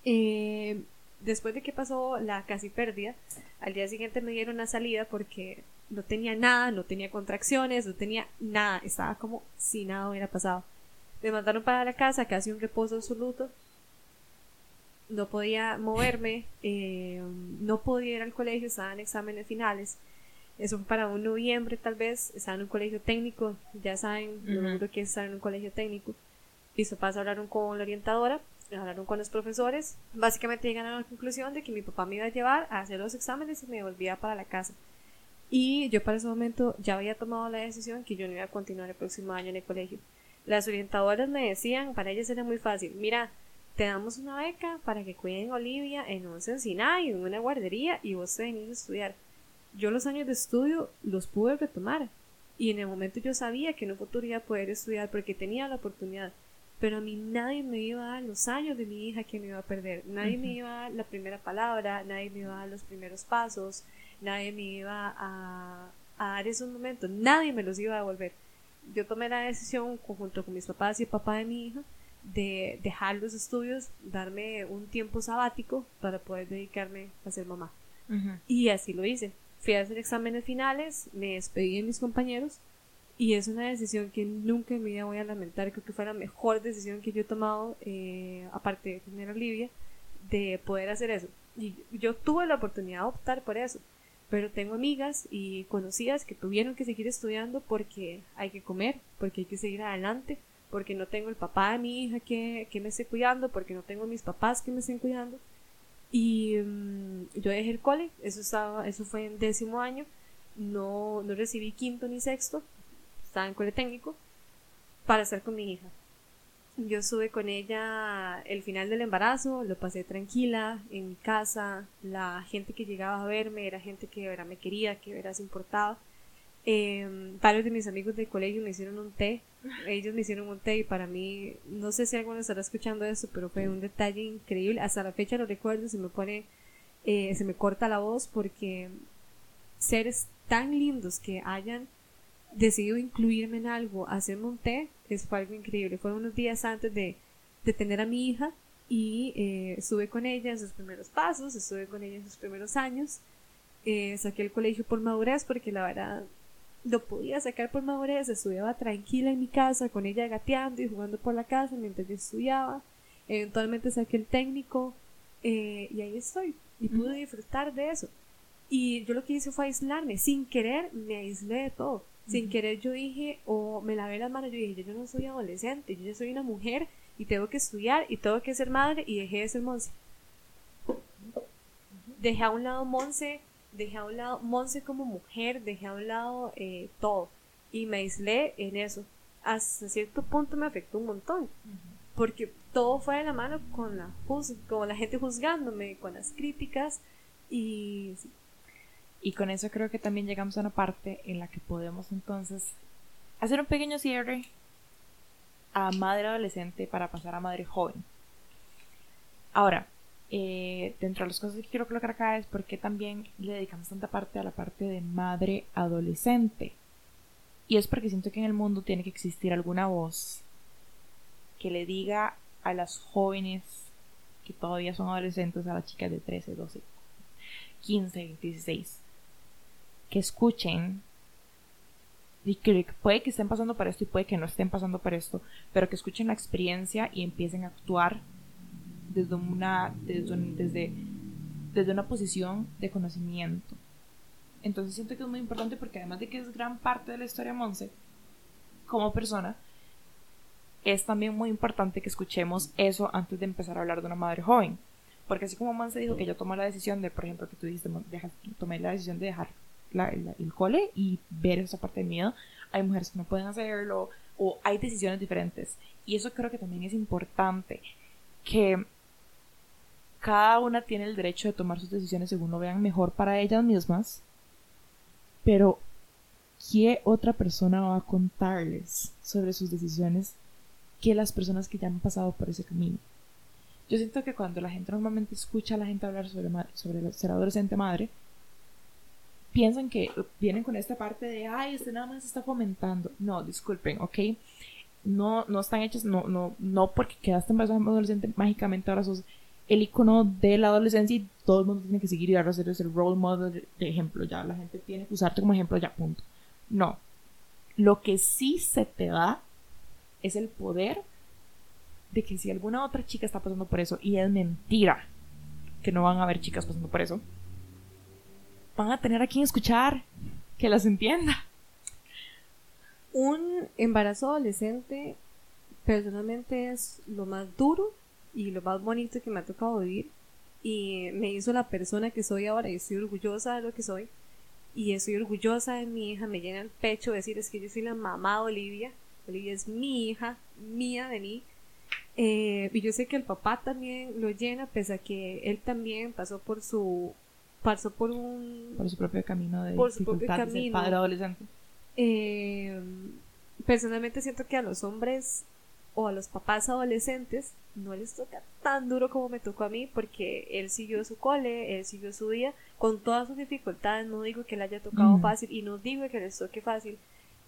[SPEAKER 2] Eh, después de que pasó la casi pérdida, al día siguiente me dieron una salida porque no tenía nada, no tenía contracciones, no tenía nada, estaba como si nada hubiera pasado. Me mandaron para la casa, casi un reposo absoluto. No podía moverme, eh, no podía ir al colegio, estaban exámenes finales eso para un noviembre tal vez, estaba en un colegio técnico, ya saben lo que es estar en un colegio técnico. Mis papás hablaron con la orientadora, hablaron con los profesores, básicamente llegaron a la conclusión de que mi papá me iba a llevar a hacer los exámenes y me volvía para la casa. Y yo para ese momento ya había tomado la decisión que yo no iba a continuar el próximo año en el colegio. Las orientadoras me decían, para ellas era muy fácil, mira, te damos una beca para que cuiden a Olivia en un y en una guardería, y vos te venís a estudiar. Yo los años de estudio los pude retomar, y en el momento yo sabía que no podría poder estudiar porque tenía la oportunidad, pero a mí nadie me iba a dar los años de mi hija que me iba a perder, nadie me iba a dar la primera palabra, nadie me iba a dar los primeros pasos, nadie me iba a, a dar esos momentos, nadie me los iba a devolver. Yo tomé la decisión conjunto con mis papás y el papá de mi hija de dejar los estudios, darme un tiempo sabático para poder dedicarme a ser mamá. Y así lo hice. Fui a hacer exámenes finales, me despedí de mis compañeros y es una decisión que nunca en mi vida voy a lamentar. Creo que fue la mejor decisión que yo he tomado, eh, aparte de tener a Olivia, de poder hacer eso. Y yo tuve la oportunidad de optar por eso pero tengo amigas y conocidas que tuvieron que seguir estudiando porque hay que comer, porque hay que seguir adelante, porque no tengo el papá de mi hija que, me esté cuidando, porque no tengo mis papás que me estén cuidando. Y mm, yo dejé el cole, eso, estaba, eso fue en décimo año, no, no recibí quinto ni sexto, estaba en cole técnico, para estar con mi hija. Yo estuve con ella el final del embarazo, lo pasé tranquila en mi casa, la gente que llegaba a verme era gente que de me quería, que de verdad se importaba. Em, varios de mis amigos del colegio me hicieron un té, ellos me hicieron un té y para mí, no sé si alguno estará escuchando eso, pero fue un detalle increíble, hasta la fecha lo recuerdo, se me pone, eh, se me corta la voz porque seres tan lindos que hayan decidido incluirme en algo, hacerme un té, es fue algo increíble. Fue unos días antes de, de tener a mi hija y eh, estuve con ella en sus primeros pasos, estuve con ella en sus primeros años. Eh, saqué el colegio por madurez porque la verdad lo podía sacar por madurez, estudiaba tranquila en mi casa, con ella gateando y jugando por la casa mientras yo estudiaba. Eventualmente saqué el técnico eh, y ahí estoy y pude disfrutar de eso. Y yo lo que hice fue aislarme, sin querer me aislé de todo sin querer yo dije, o me lavé las manos, yo dije, yo no soy adolescente, yo ya soy una mujer y tengo que estudiar y tengo que ser madre y dejé de ser Monse. Dejé a un lado Monse, dejé a un lado Monse como mujer, dejé a un lado eh, todo y me aislé en eso. Hasta cierto punto me afectó un montón, porque todo fue de la mano con la, con la gente juzgándome, con las críticas y
[SPEAKER 1] y con eso creo que también llegamos a una parte en la que podemos entonces hacer un pequeño cierre a madre adolescente para pasar a madre joven. Ahora, eh, dentro de las cosas que quiero colocar acá es por qué también le dedicamos tanta parte a la parte de madre adolescente. Y es porque siento que en el mundo tiene que existir alguna voz que le diga a las jóvenes que todavía son adolescentes, a las chicas de 13, 12, 15, 16, que escuchen y que puede que estén pasando por esto y puede que no estén pasando por esto, pero que escuchen la experiencia y empiecen a actuar desde una, desde, desde, desde una posición de conocimiento. Entonces siento que es muy importante porque además de que es gran parte de la historia de Monse, como persona, es también muy importante que escuchemos eso antes de empezar a hablar de una madre joven. Porque así como Monse dijo que yo tomé la decisión de, por ejemplo, que tú dijiste, tomé la decisión de dejar el cole y ver esa parte de miedo. Hay mujeres que no pueden hacerlo o hay decisiones diferentes. Y eso creo que también es importante, que cada una tiene el derecho de tomar sus decisiones según lo vean mejor para ellas mismas, pero ¿qué otra persona va a contarles sobre sus decisiones que las personas que ya han pasado por ese camino? Yo siento que cuando la gente normalmente escucha a la gente hablar sobre, sobre ser adolescente madre, piensan que vienen con esta parte de, ay, usted nada más está fomentando. No, disculpen, ¿ok? No, no están hechas, no, no, no porque quedaste embarazada adolescente, mágicamente ahora sos el icono de la adolescencia y todo el mundo tiene que seguir y ahora ser el role model de ejemplo, ya la gente tiene que usarte como ejemplo, ya, punto. No. Lo que sí se te da es el poder de que si alguna otra chica está pasando por eso y es mentira que no van a haber chicas pasando por eso, van a tener a quien escuchar, que las entienda.
[SPEAKER 2] Un embarazo adolescente personalmente es lo más duro y lo más bonito que me ha tocado vivir y me hizo la persona que soy ahora y estoy orgullosa de lo que soy y estoy orgullosa de mi hija, me llena el pecho decir es que yo soy la mamá de Olivia, Olivia es mi hija, mía de mí, eh, y yo sé que el papá también lo llena, pese a que él también pasó por su pasó por un
[SPEAKER 1] por su propio camino de
[SPEAKER 2] por su propio camino.
[SPEAKER 1] padre adolescente.
[SPEAKER 2] Eh, personalmente siento que a los hombres o a los papás adolescentes no les toca tan duro como me tocó a mí porque él siguió su cole, él siguió su día con todas sus dificultades, no digo que le haya tocado fácil y no digo que les toque fácil,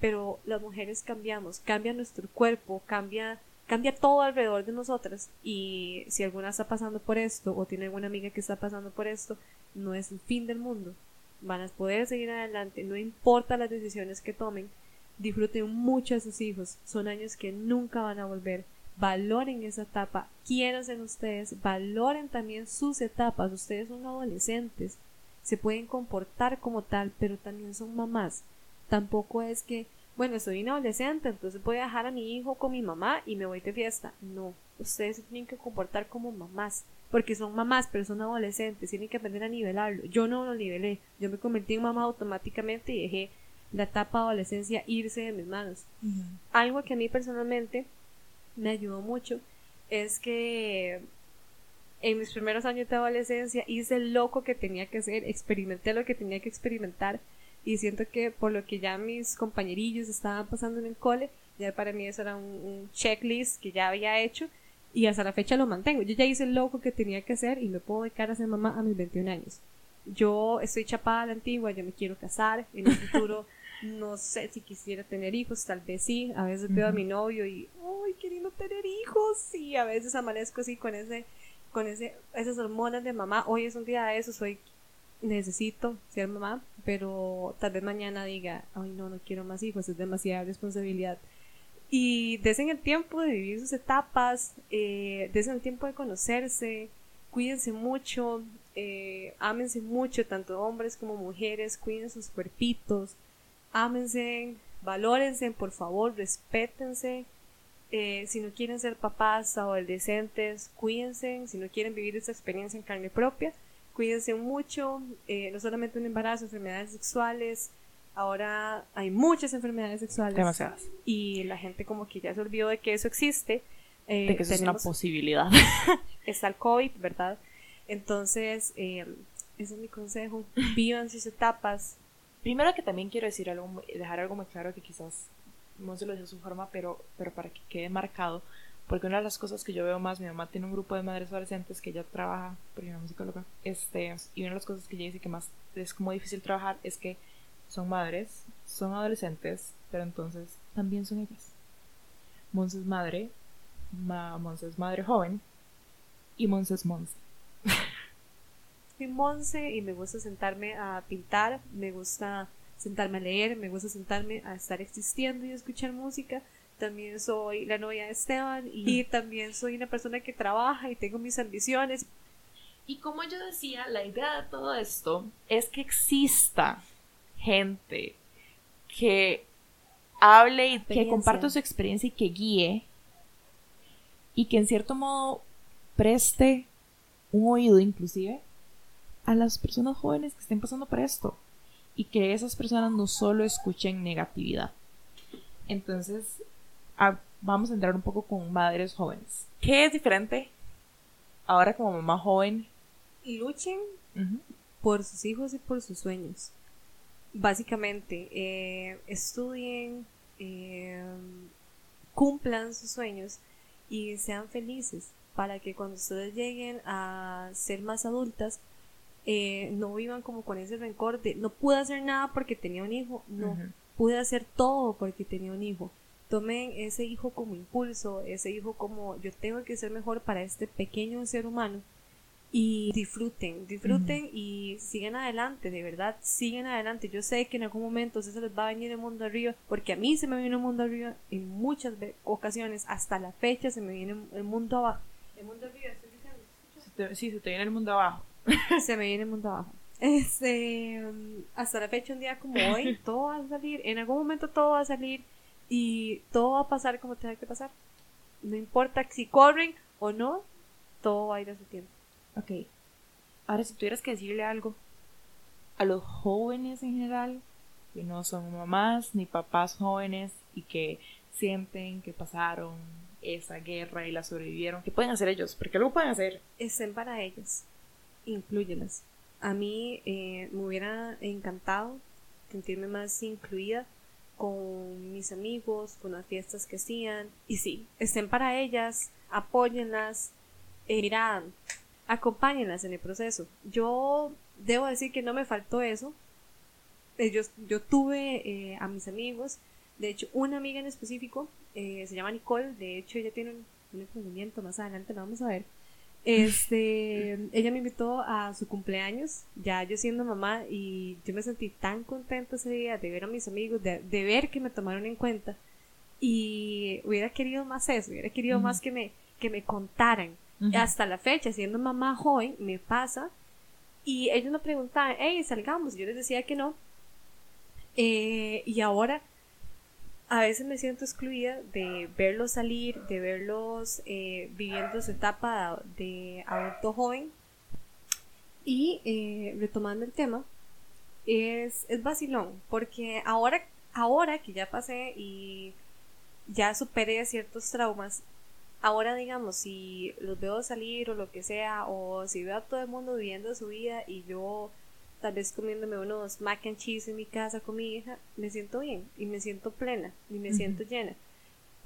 [SPEAKER 2] pero las mujeres cambiamos, cambia nuestro cuerpo, cambia cambia todo alrededor de nosotras y si alguna está pasando por esto o tiene alguna amiga que está pasando por esto, no es el fin del mundo. Van a poder seguir adelante, no importa las decisiones que tomen, disfruten mucho a sus hijos, son años que nunca van a volver. Valoren esa etapa, en ustedes, valoren también sus etapas, ustedes son adolescentes, se pueden comportar como tal, pero también son mamás. Tampoco es que bueno, soy una adolescente, entonces voy a dejar a mi hijo con mi mamá y me voy de fiesta. No, ustedes se tienen que comportar como mamás, porque son mamás, pero son adolescentes, tienen que aprender a nivelarlo. Yo no lo nivelé, yo me convertí en mamá automáticamente y dejé la etapa de adolescencia irse de mis manos. Algo que a mí personalmente me ayudó mucho es que en mis primeros años de adolescencia hice lo loco que tenía que hacer, experimenté lo que tenía que experimentar y siento que por lo que ya mis compañerillos estaban pasando en el cole, ya para mí eso era un, checklist que ya había hecho y hasta la fecha lo mantengo. Yo ya hice loco que tenía que hacer y me puedo dedicar a ser mamá a mis 21 años. Yo estoy chapada a la antigua, yo me quiero casar, en el futuro no sé si quisiera tener hijos, tal vez sí, a veces veo a mi novio y, ¡ay, queriendo tener hijos! Y a veces amanezco así con ese, con ese, esas hormonas de mamá, hoy es un día de eso, soy necesito ser mamá, pero tal vez mañana diga, ay no, no quiero más hijos, es demasiada responsabilidad. Y desen el tiempo de vivir sus etapas, eh, desen el tiempo de conocerse, cuídense mucho, eh, ámense mucho, tanto hombres como mujeres, cuiden sus cuerpitos, ámense, valórense, por favor, respétense. Eh, si no quieren ser papás adolescentes, cuídense. Si no quieren vivir esa experiencia en carne propia, cuídense mucho, eh, no solamente un embarazo, enfermedades sexuales, ahora hay muchas enfermedades sexuales.
[SPEAKER 1] Demasiadas.
[SPEAKER 2] Y la gente como que ya se olvidó de que eso existe.
[SPEAKER 1] Eh, de que eso es una posibilidad.
[SPEAKER 2] está el COVID, ¿verdad? Entonces, ese es mi consejo. Vivan sus etapas.
[SPEAKER 1] Primero que también quiero decir algo, dejar algo muy claro que quizás no se lo dice de su forma, pero, pero para que quede marcado porque una de las cosas que yo veo más, mi mamá tiene un grupo de madres adolescentes que ella trabaja, porque es psicóloga, este, y una de las cosas que ella dice que más es como difícil trabajar es que son madres, son adolescentes, pero entonces también son ellas. Monse es madre, Ma Monse es madre joven, y Monse es Monse.
[SPEAKER 2] Soy Monse y me gusta sentarme a pintar, me gusta sentarme a leer, me gusta sentarme a estar existiendo y escuchar música. También soy la novia de Esteban y, también soy una persona que trabaja y tengo mis ambiciones.
[SPEAKER 1] Y como yo decía, la idea de todo esto es que exista gente que hable y que comparta su experiencia y que guíe y que en cierto modo preste un oído inclusive a las personas jóvenes que estén pasando por esto y que esas personas no solo escuchen negatividad. Entonces, vamos a entrar un poco con madres jóvenes. ¿Qué es diferente ahora como mamá joven?
[SPEAKER 2] Luchen por sus hijos y por sus sueños. Básicamente, eh, estudien, eh, cumplan sus sueños y sean felices para que cuando ustedes lleguen a ser más adultas, eh, no vivan como con ese rencor de no pude hacer nada porque tenía un hijo, no, pude hacer todo porque tenía un hijo tomen ese hijo como impulso, ese hijo como yo tengo que ser mejor para este pequeño ser humano y disfruten, disfruten y sigan adelante, de verdad, siguen adelante. Yo sé que en algún momento se les va a venir el mundo arriba, porque a mí se me viene el mundo arriba en muchas ocasiones, hasta la fecha se me viene el mundo abajo. El mundo arriba, estoy
[SPEAKER 1] diciendo. sí, se te viene el mundo abajo.
[SPEAKER 2] se me viene el mundo abajo. Este, hasta la fecha, un día como hoy, todo va a salir, en algún momento todo va a salir y todo va a pasar como tenga que pasar. No importa si corren o no, todo va a ir a su tiempo.
[SPEAKER 1] Ok. Ahora, si tuvieras que decirle algo a los jóvenes en general, que no son mamás ni papás jóvenes y que sienten que pasaron esa guerra y la sobrevivieron, ¿qué pueden hacer ellos? Porque lo pueden hacer.
[SPEAKER 2] Estén para ellas, incluyelas. A mí eh, me hubiera encantado sentirme más incluida con mis amigos, con las fiestas que hacían. Y sí, estén para ellas, apóyenlas, eh, mira, acompáñenlas en el proceso. Yo debo decir que no me faltó eso. Eh, yo, yo tuve eh, a mis amigos, de hecho, una amiga en específico, eh, se llama Nicole, de hecho ella tiene un, un emprendimiento, más adelante la vamos a ver. Este, ella me invitó a su cumpleaños, ya yo siendo mamá, y yo me sentí tan contenta ese día de ver a mis amigos, de, de ver que me tomaron en cuenta. Y hubiera querido más eso, hubiera querido más que me, que me contaran. Hasta la fecha, siendo mamá joven, me pasa. Y ellos me preguntaban, hey, salgamos. Yo les decía que no. Eh, y ahora a veces me siento excluida de verlos salir, de verlos eh, viviendo su etapa de adulto joven. Y eh, retomando el tema, es, es vacilón, porque ahora, ahora que ya pasé y ya superé ciertos traumas, ahora digamos, si los veo salir o lo que sea, o si veo a todo el mundo viviendo su vida y yo tal vez comiéndome unos mac and cheese en mi casa con mi hija, me siento bien y me siento plena y me siento llena.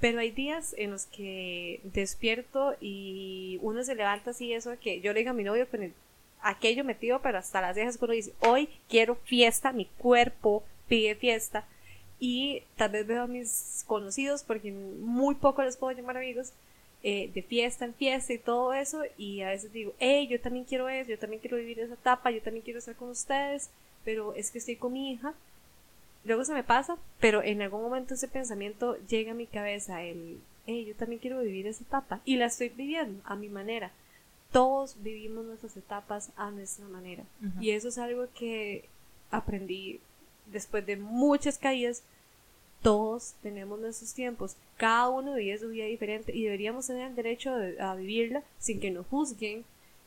[SPEAKER 2] Pero hay días en los que despierto y uno se levanta así, eso que yo le digo a mi novio con el, aquello metido, pero hasta las cejas, uno dice, hoy quiero fiesta, mi cuerpo pide fiesta. Y tal vez veo a mis conocidos, porque muy poco les puedo llamar amigos, eh, de fiesta en fiesta y todo eso y a veces digo, hey, yo también quiero eso, yo también quiero vivir esa etapa, yo también quiero estar con ustedes, pero es que estoy con mi hija. Luego se me pasa, pero en algún momento ese pensamiento llega a mi cabeza, el, hey, yo también quiero vivir esa etapa y la estoy viviendo a mi manera. Todos vivimos nuestras etapas a nuestra manera y eso es algo que aprendí después de muchas caídas, todos tenemos nuestros tiempos, cada uno vive su vida diferente y deberíamos tener el derecho a vivirla sin que nos juzguen.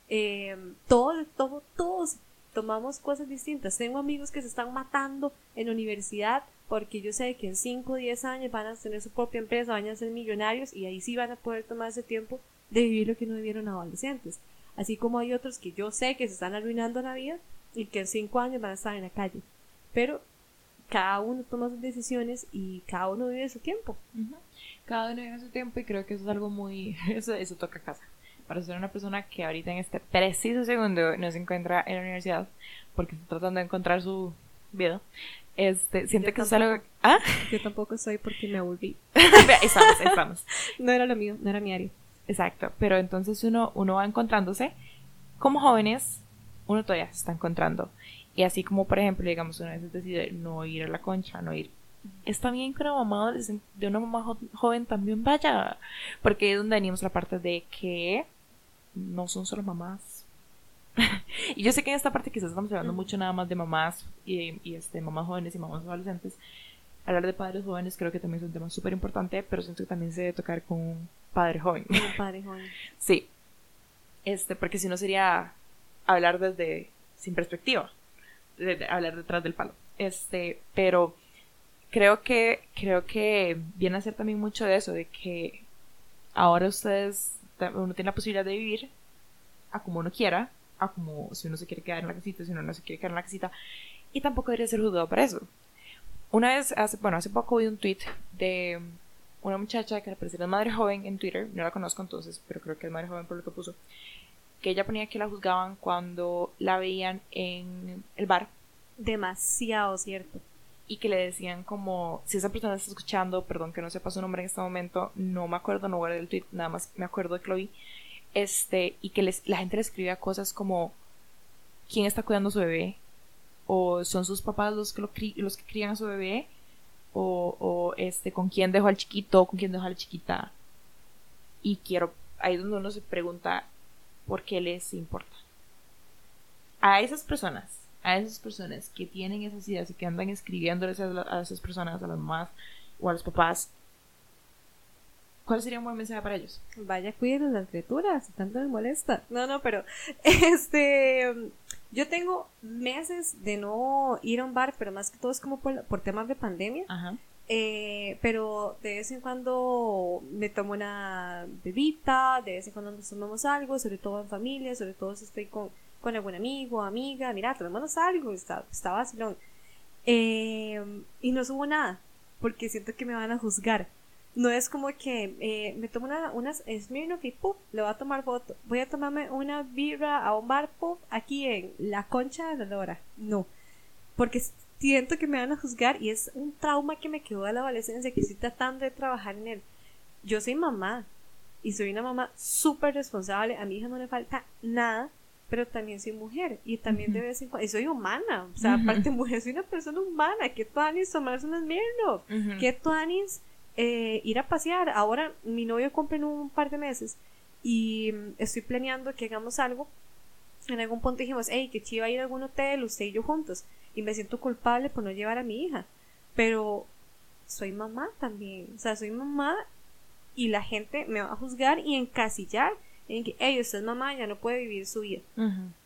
[SPEAKER 2] Eh, todos, todo, todos tomamos cosas distintas. Tengo amigos que se están matando en la universidad porque yo sé que en 5 o 10 años van a tener su propia empresa, van a ser millonarios y ahí sí van a poder tomar ese tiempo de vivir lo que no vivieron adolescentes. Así como hay otros que yo sé que se están arruinando la vida y que en 5 años van a estar en la calle. Pero cada uno toma sus decisiones y cada uno vive su tiempo.
[SPEAKER 1] Cada uno vive su tiempo y creo que eso es algo muy... Eso, eso toca casa. Para ser una persona que ahorita en este preciso segundo no se encuentra en la universidad porque está tratando de encontrar su vida, este, siente que es algo... ¿Ah?
[SPEAKER 2] Yo tampoco soy porque me aburrí.
[SPEAKER 1] estamos, estamos.
[SPEAKER 2] no era lo mío, no era mi área.
[SPEAKER 1] Exacto, pero entonces uno, uno va encontrándose. Como jóvenes, uno todavía se está encontrando. Y así como, por ejemplo, digamos, una vez decide no ir a la concha, no ir. Está bien que una mamá de una mamá joven también vaya. Porque es donde venimos la parte de que no son solo mamás. y yo sé que en esta parte quizás estamos hablando mucho nada más de mamás y, y, este, mamás jóvenes y mamás adolescentes. Hablar de padres jóvenes creo que también es un tema súper importante, pero siento que también se debe tocar con un padre joven.
[SPEAKER 2] Un padre joven.
[SPEAKER 1] sí. Este, porque si no sería hablar desde sin perspectiva hablar detrás del palo. Este, pero creo que, creo que viene a ser también mucho de eso, de que ahora ustedes, uno tiene la posibilidad de vivir a como uno quiera, a como si uno se quiere quedar en la casita, si uno no se quiere quedar en la casita, y tampoco debería ser juzgado por eso. Una vez, hace, bueno, hace poco vi un tweet de una muchacha que le parecía madre joven en Twitter, no la conozco entonces, pero creo que es madre joven por lo que puso, que ella ponía que la juzgaban cuando la veían en el bar.
[SPEAKER 2] Demasiado cierto.
[SPEAKER 1] Y que le decían como, si esa persona está escuchando, perdón que no sepa su nombre en este momento, no me acuerdo, no guardé el tweet, nada más me acuerdo de que lo vi. Este, y que les, la gente le escribía cosas como, ¿quién está cuidando a su bebé? O son sus papás los que, lo los que crían a su bebé, o, o este, con quién dejó al chiquito, con quién dejó a la chiquita. Y quiero, ahí es donde uno se pregunta, porque les importa. A esas personas, a esas personas que tienen esas ideas y que andan escribiéndoles a, esas personas, a las mamás o a los papás, ¿cuál sería un buen mensaje para ellos?
[SPEAKER 2] Vaya, cuiden las criaturas, tanto les molesta. No, no, pero este Yo tengo meses de no ir a un bar, pero más que todo es como por, por temas de pandemia.
[SPEAKER 1] Ajá.
[SPEAKER 2] Eh, pero de vez en cuando me tomo una bebita, de vez en cuando nos tomamos algo, sobre todo en familia, sobre todo si estoy con, con algún amigo, amiga, mira, tomémonos algo, está, está vacilón. Eh, y no subo nada, porque siento que me van a juzgar. No es como que eh, me tomo una, unas Smirnoff y ¡puf! le voy a tomar foto. Voy a tomarme una birra a un bar, ¡puf! aquí en la concha de la lora. No, porque siento que me van a juzgar y es un trauma que me quedó de la adolescencia que estoy tratando de trabajar en él. Yo soy mamá y soy una mamá súper responsable. A mi hija no le falta nada, pero también soy mujer y también de vez en cuando, y soy humana. O sea, aparte de mujer, soy una persona humana. ¿Qué tuanis tomarse unas mierdas? ¿Qué tuanis eh, ir a pasear. Ahora mi novio cumple en un par de meses y mm, estoy planeando que hagamos algo. En algún punto dijimos, hey, que chiva ir a algún hotel, usted y yo juntos. Y me siento culpable por no llevar a mi hija. Pero soy mamá también. O sea, soy mamá y la gente me va a juzgar y encasillar en que, hey, usted es mamá, ya no puede vivir su vida.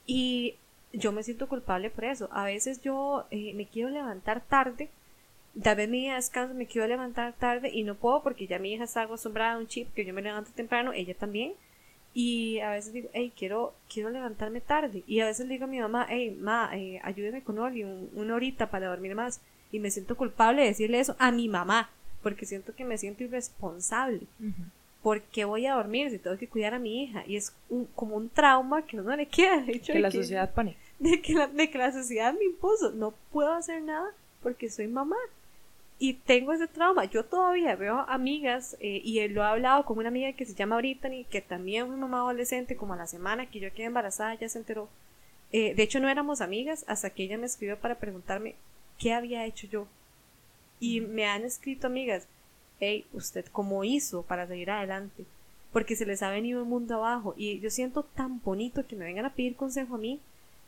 [SPEAKER 2] Y yo me siento culpable por eso. A veces yo eh, me quiero levantar tarde tal vez mi día descanso, me quiero levantar tarde y no puedo porque ya mi hija está acostumbrada a un chip que yo me levanto temprano, ella también. Y a veces digo, hey, quiero, quiero levantarme tarde. Y a veces le digo a mi mamá, hey, ma, eh, ayúdeme con Oli una horita para dormir más. Y me siento culpable de decirle eso a mi mamá, porque siento que me siento irresponsable. porque voy a dormir si tengo que cuidar a mi hija? Y es como un trauma que no le queda. De
[SPEAKER 1] que la sociedad pone.
[SPEAKER 2] De que, la, de que la sociedad me impuso. No puedo hacer nada porque soy mamá y tengo ese trauma. Yo todavía veo amigas, eh, y lo he hablado con una amiga que se llama Brittany, que también fue mamá adolescente, como a la semana que yo quedé embarazada, ya se enteró. Eh, de hecho, no éramos amigas hasta que ella me escribió para preguntarme qué había hecho yo. Y me han escrito amigas, hey, ¿usted cómo hizo para seguir adelante? Porque se les ha venido el mundo abajo. Y yo siento tan bonito que me vengan a pedir consejo a mí,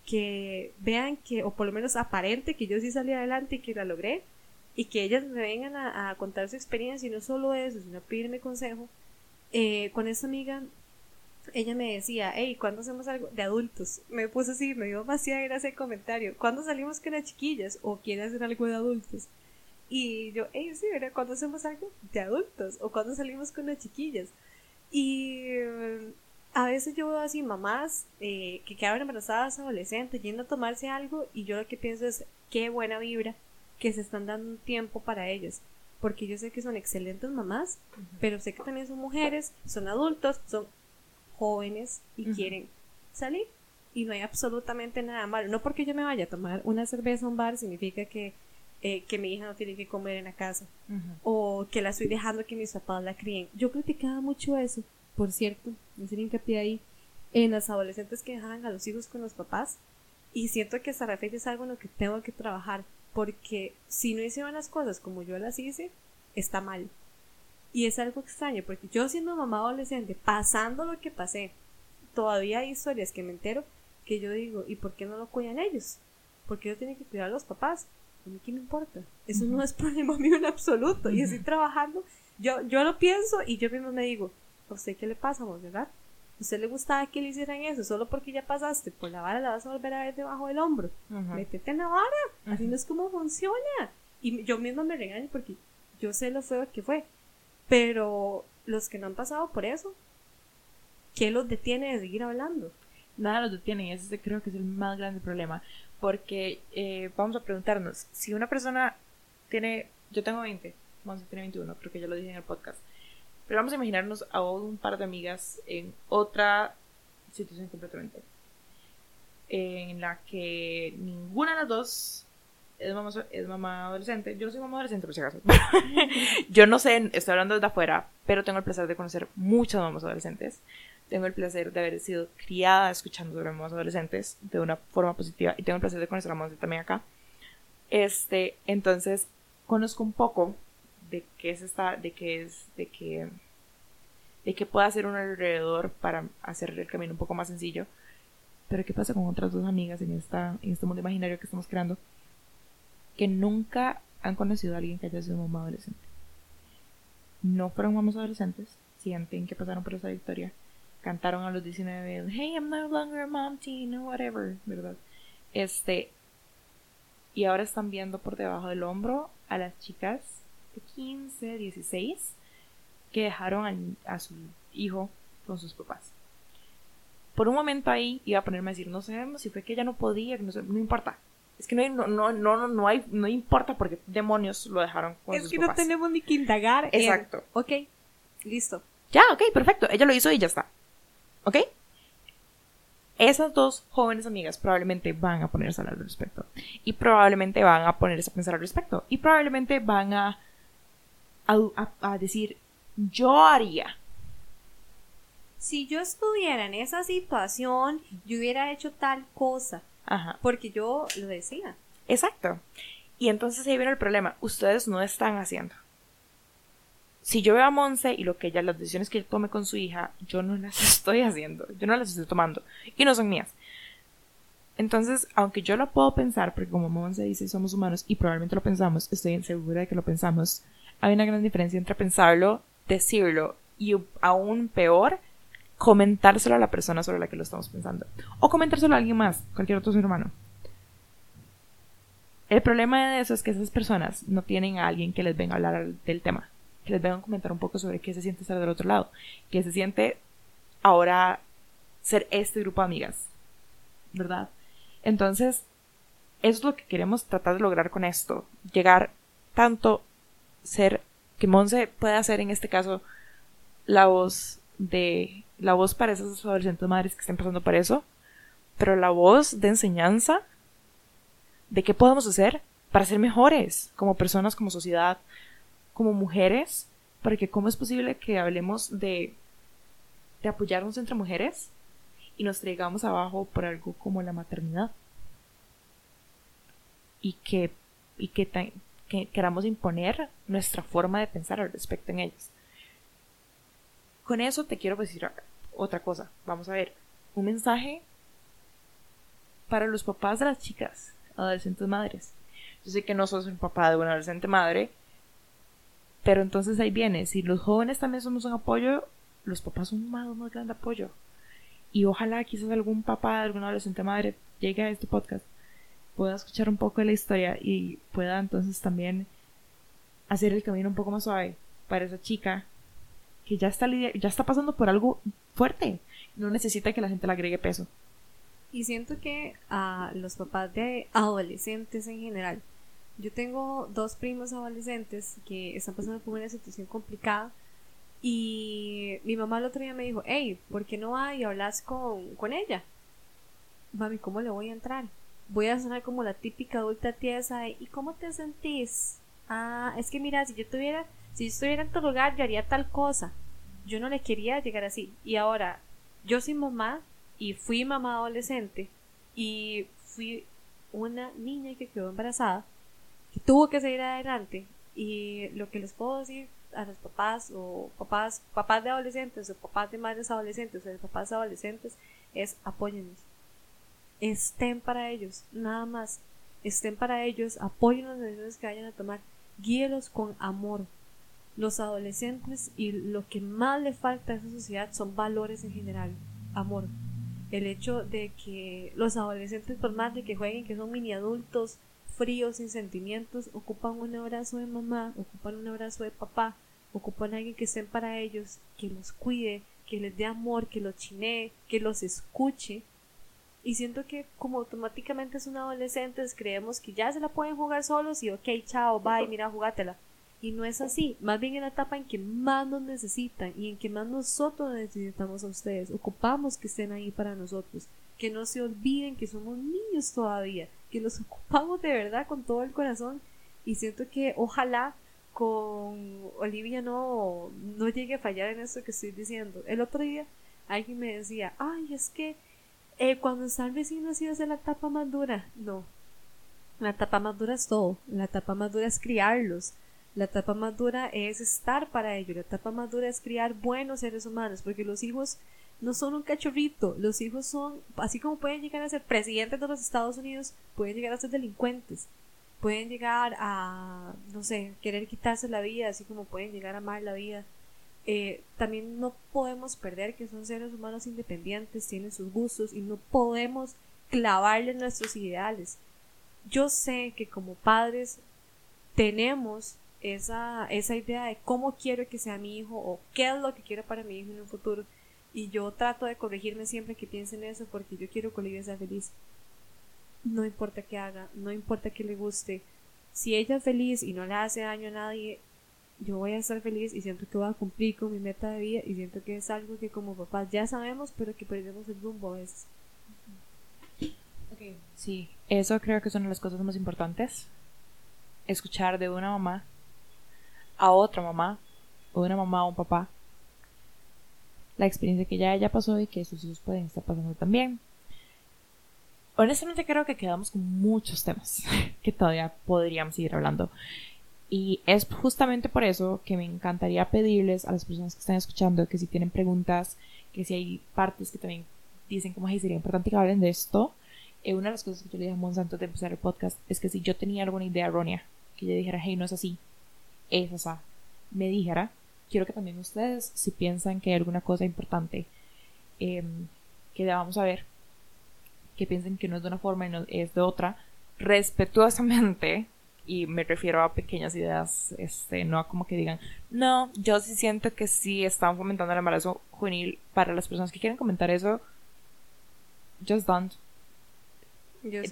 [SPEAKER 2] que vean que, o por lo menos aparente, que yo sí salí adelante y que la logré y que ellas me vengan a, contar su experiencia y no solo eso, sino pedirme consejo. Eh, con esa amiga, ella me decía, hey, ¿cuándo hacemos algo de adultos? Me puse así, me dio demasiada gracia el comentario. ¿Cuándo salimos con las chiquillas? ¿O quiere hacer algo de adultos? Y yo, hey, sí, ¿verdad? ¿Cuándo hacemos algo de adultos? ¿O cuándo salimos con las chiquillas? Y eh, a veces yo veo así mamás eh, que quedan embarazadas adolescentes yendo a tomarse algo y yo lo que pienso es, qué buena vibra que se están dando un tiempo para ellos. Porque yo sé que son excelentes mamás, pero sé que también son mujeres, son adultos, son jóvenes y quieren salir. Y no hay absolutamente nada malo. No porque yo me vaya a tomar una cerveza a un bar significa que, eh, que mi hija no tiene que comer en la casa. O que la estoy dejando que mis papás la críen. Yo criticaba mucho eso, por cierto, me hacer hincapié ahí, en las adolescentes que dejaban a los hijos con los papás. Y siento que esa la es algo en lo que tengo que trabajar porque si no hicieron las cosas como yo las hice, está mal. Y es algo extraño, porque yo siendo mamá adolescente, pasando lo que pasé, todavía hay historias que me entero que yo digo, ¿y por qué no lo cuidan ellos? ¿Por qué yo tienen que cuidar a los papás? A mí qué me importa. Eso no es problema mío en absoluto. Y estoy trabajando, yo, yo lo pienso y yo mismo me digo, ¿a usted qué le pasa, verdad? Usted le gustaba que le hicieran eso? Solo porque ya pasaste por la vara la vas a volver a ver debajo del hombro. Métete en la vara. Así no es como funciona. Y yo misma me regaño porque yo sé lo feo que fue. Pero los que no han pasado por eso, ¿qué los detiene de seguir hablando?
[SPEAKER 1] Nada los detiene y ese creo que es el más grande problema. Porque eh, vamos a preguntarnos, si una persona tiene, yo tengo 20, vamos a tener 21, creo que ya lo dije en el podcast pero vamos a imaginarnos a un par de amigas en otra situación completamente. En la que ninguna de las dos es mamá, es mamá adolescente. Yo no soy mamá adolescente, por si acaso. yo no sé, estoy hablando desde afuera, pero tengo el placer de conocer muchas mamás adolescentes. Tengo el placer de haber sido criada escuchando sobre mamás adolescentes de una forma positiva y tengo el placer de conocer a mamás también acá. Este, entonces, conozco un poco de qué es esta, de qué es, de qué, de qué puede hacer un alrededor para hacer el camino un poco más sencillo. Pero qué pasa con otras dos amigas en esta, en este mundo imaginario que estamos creando, que nunca han conocido a alguien que haya sido mamá adolescente. No fueron mamás adolescentes, sienten que pasaron por esa victoria, cantaron a los 19, hey, I'm no longer a mom teen, or whatever, ¿verdad? Este, y ahora están viendo por debajo del hombro a las chicas 15, 16 que dejaron a, su hijo con sus papás. Por un momento ahí iba a ponerme a decir, no sabemos si fue que ella no podía, no, no importa. Es que no, no, no, no, hay, no importa porque demonios lo dejaron con
[SPEAKER 2] es
[SPEAKER 1] sus
[SPEAKER 2] papás. Es que no tenemos ni que indagar.
[SPEAKER 1] Exacto.
[SPEAKER 2] Ok, listo.
[SPEAKER 1] Ya, ok, perfecto. Ella lo hizo y ya está. ¿Ok? Esas dos jóvenes amigas probablemente van a ponerse a hablar al respecto. Y probablemente van a ponerse a pensar al respecto. Y probablemente van a, a, decir, yo haría.
[SPEAKER 2] Si yo estuviera en esa situación, yo hubiera hecho tal cosa. Ajá. Porque yo lo decía.
[SPEAKER 1] Exacto. Y entonces ahí viene el problema. Ustedes no están haciendo si yo veo a Monse y lo que ella, las decisiones que ella tome con su hija, yo no las estoy haciendo, yo no las estoy tomando y no son mías. Entonces, aunque yo lo puedo pensar, porque como Monse dice, somos humanos y probablemente lo pensamos, estoy segura de que lo pensamos, hay una gran diferencia entre pensarlo, decirlo y aún peor, comentárselo a la persona sobre la que lo estamos pensando. O comentárselo a alguien más, cualquier otro ser humano. El problema de eso es que esas personas no tienen a alguien que les venga a hablar del tema que les vengan a comentar un poco sobre qué se siente estar del otro lado, qué se siente ahora ser este grupo de amigas, ¿verdad? Entonces, eso es lo que queremos tratar de lograr con esto, llegar tanto ser que Monse pueda ser en este caso la voz de la voz para esas adolescentes madres que estén pasando por eso, pero la voz de enseñanza de qué podemos hacer para ser mejores como personas, como sociedad, como mujeres, porque cómo es posible que hablemos de, de apoyarnos entre mujeres y nos traigamos abajo por algo como la maternidad. Y que, y que, que queramos imponer nuestra forma de pensar al respecto en ellas. Con eso te quiero decir otra cosa. Vamos a ver. Un mensaje para los papás de las chicas, adolescentes madres. Yo sé que no sos un papá de una adolescente madre, pero entonces ahí viene, si los jóvenes también somos un apoyo, los papás son un más, más grande apoyo. Y ojalá quizás algún papá, alguna adolescente madre llegue a este podcast, pueda escuchar un poco de la historia y pueda entonces también hacer el camino un poco más suave para esa chica que ya está, ya está pasando por algo fuerte. No necesita que la gente le agregue peso.
[SPEAKER 2] Y siento que a los papás de adolescentes en general yo tengo dos primos adolescentes que están pasando por una situación complicada y mi mamá el otro día me dijo, hey, ¿por qué no vas y hablas con, con ella? Mami, ¿cómo le voy a entrar? Voy a sonar como la típica adulta tiesa ¿y cómo te sentís? Ah, es que mira, si yo tuviera, si yo estuviera en tu lugar, yo haría tal cosa. Yo no le quería llegar así. Y ahora, yo soy mamá y fui mamá adolescente y fui una niña que quedó embarazada tuvo que seguir adelante. Y lo que les puedo decir a los papás o papás, papás de adolescentes o papás de madres adolescentes o de papás adolescentes es apóyennos. Estén para ellos, nada más. Estén para ellos, apoyen las decisiones que vayan a tomar, guíelos con amor. Los adolescentes y lo que más le falta a esa sociedad son valores en general, amor. El hecho de que los adolescentes, por más de que jueguen que son mini adultos, fríos, sin sentimientos, ocupan un abrazo de mamá, ocupan un abrazo de papá, ocupan a alguien que esté para ellos, que los cuide, que les dé amor, que los chinee, que los escuche. Y siento que como automáticamente son adolescentes, creemos que ya se la pueden jugar solos y ok, chao, bye, mira, jugátela. Y no es así, más bien en la etapa en que más nos necesitan y en que más nosotros necesitamos a ustedes, ocupamos que estén ahí para nosotros, que no se olviden que somos niños todavía, que los ocupamos de verdad con todo el corazón y siento que ojalá con Olivia no, no llegue a fallar en eso que estoy diciendo. El otro día alguien me decía, ay, es que eh, cuando están vecinos iba a ser la etapa más dura. No, la etapa más dura es todo. La etapa más dura es criarlos. La etapa más dura es estar para ellos. La etapa más dura es criar buenos seres humanos, porque los hijos no son un cachorrito, los hijos son, así como pueden llegar a ser presidentes de los Estados Unidos, pueden llegar a ser delincuentes, pueden llegar a, no sé, querer quitarse la vida, así como pueden llegar a amar la vida. Eh, también no podemos perder que son seres humanos independientes, tienen sus gustos y no podemos clavarle nuestros ideales. Yo sé que como padres tenemos esa, esa idea de cómo quiero que sea mi hijo o qué es lo que quiero para mi hijo en un futuro. Y yo trato de corregirme siempre que piensen eso porque yo quiero que Olivia sea feliz. No importa qué haga, no importa que le guste. Si ella es feliz y no le hace daño a nadie, yo voy a estar feliz y siento que voy a cumplir con mi meta de vida y siento que es algo que como papás ya sabemos, pero que perdemos el rumbo a veces.
[SPEAKER 1] Sí, eso creo que son las cosas más importantes. Escuchar de una mamá a otra mamá, o una mamá o un papá, la experiencia que ya ella pasó y que sus hijos pueden estar pasando también. Honestamente creo que quedamos con muchos temas que todavía podríamos seguir hablando. Y es justamente por eso que me encantaría pedirles a las personas que están escuchando que si tienen preguntas, que si hay partes que también dicen como, hey, sería importante que hablen de esto. Eh, una de las cosas que yo le dije a Monsanto antes de empezar el podcast es que si yo tenía alguna idea errónea, que yo dijera, hey, no es así, es esa, me dijera, quiero que también ustedes, si piensan que hay alguna cosa importante em, que debamos saber, que piensen que no es de una forma y no es de otra, respetuosamente y me refiero a pequeñas ideas, este, no a como que digan, no, yo sí siento que sí están fomentando el embarazo juvenil para las personas que quieren comentar eso, just don't.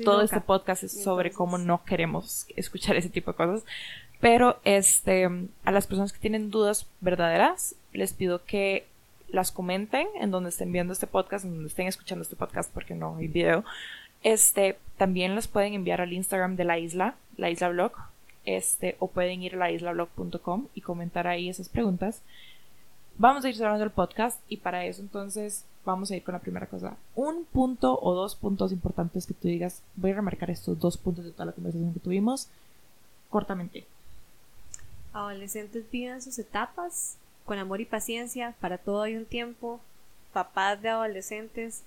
[SPEAKER 1] Todo este podcast es sobre cómo no queremos escuchar ese tipo de cosas. Pero este, a las personas que tienen dudas verdaderas, les pido que las comenten en donde estén viendo este podcast, en donde estén escuchando este podcast, porque no hay video. Este, también las pueden enviar al Instagram de la isla, la isla blog, este, o pueden ir a la islablog.com y comentar ahí esas preguntas. Vamos a ir cerrando el podcast y para eso entonces vamos a ir con la primera cosa. Un punto o dos puntos importantes que tú digas, voy a remarcar estos dos puntos de toda la conversación que tuvimos cortamente.
[SPEAKER 2] Adolescentes viven sus etapas con amor y paciencia, para todo hay un tiempo. Papás de adolescentes,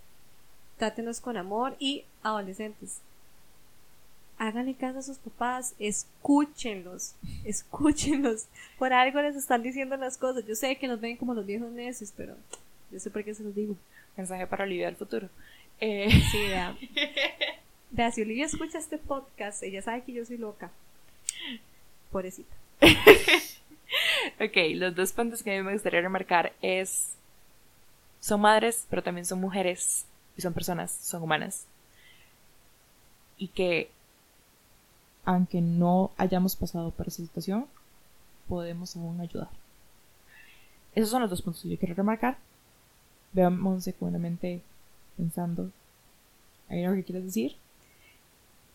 [SPEAKER 2] trátenos con amor y adolescentes. Háganle caso a sus papás, escúchenlos, escúchenlos. Por algo les están diciendo las cosas. Yo sé que nos ven como los viejos necios, pero yo sé por qué se los digo.
[SPEAKER 1] Mensaje para Olivia del futuro. Eh...
[SPEAKER 2] Sí, vea. Vea, si Olivia escucha este podcast, ella sabe que yo soy loca. Pobrecita.
[SPEAKER 1] ok, los dos puntos que a mí me gustaría remarcar es... Son madres, pero también son mujeres y son personas, son humanas. Y que, aunque no hayamos pasado por esa situación, podemos aún ayudar. Esos son los dos puntos que yo quiero remarcar. Veo a Monse con una mente pensando. ¿Hay algo que quieres decir?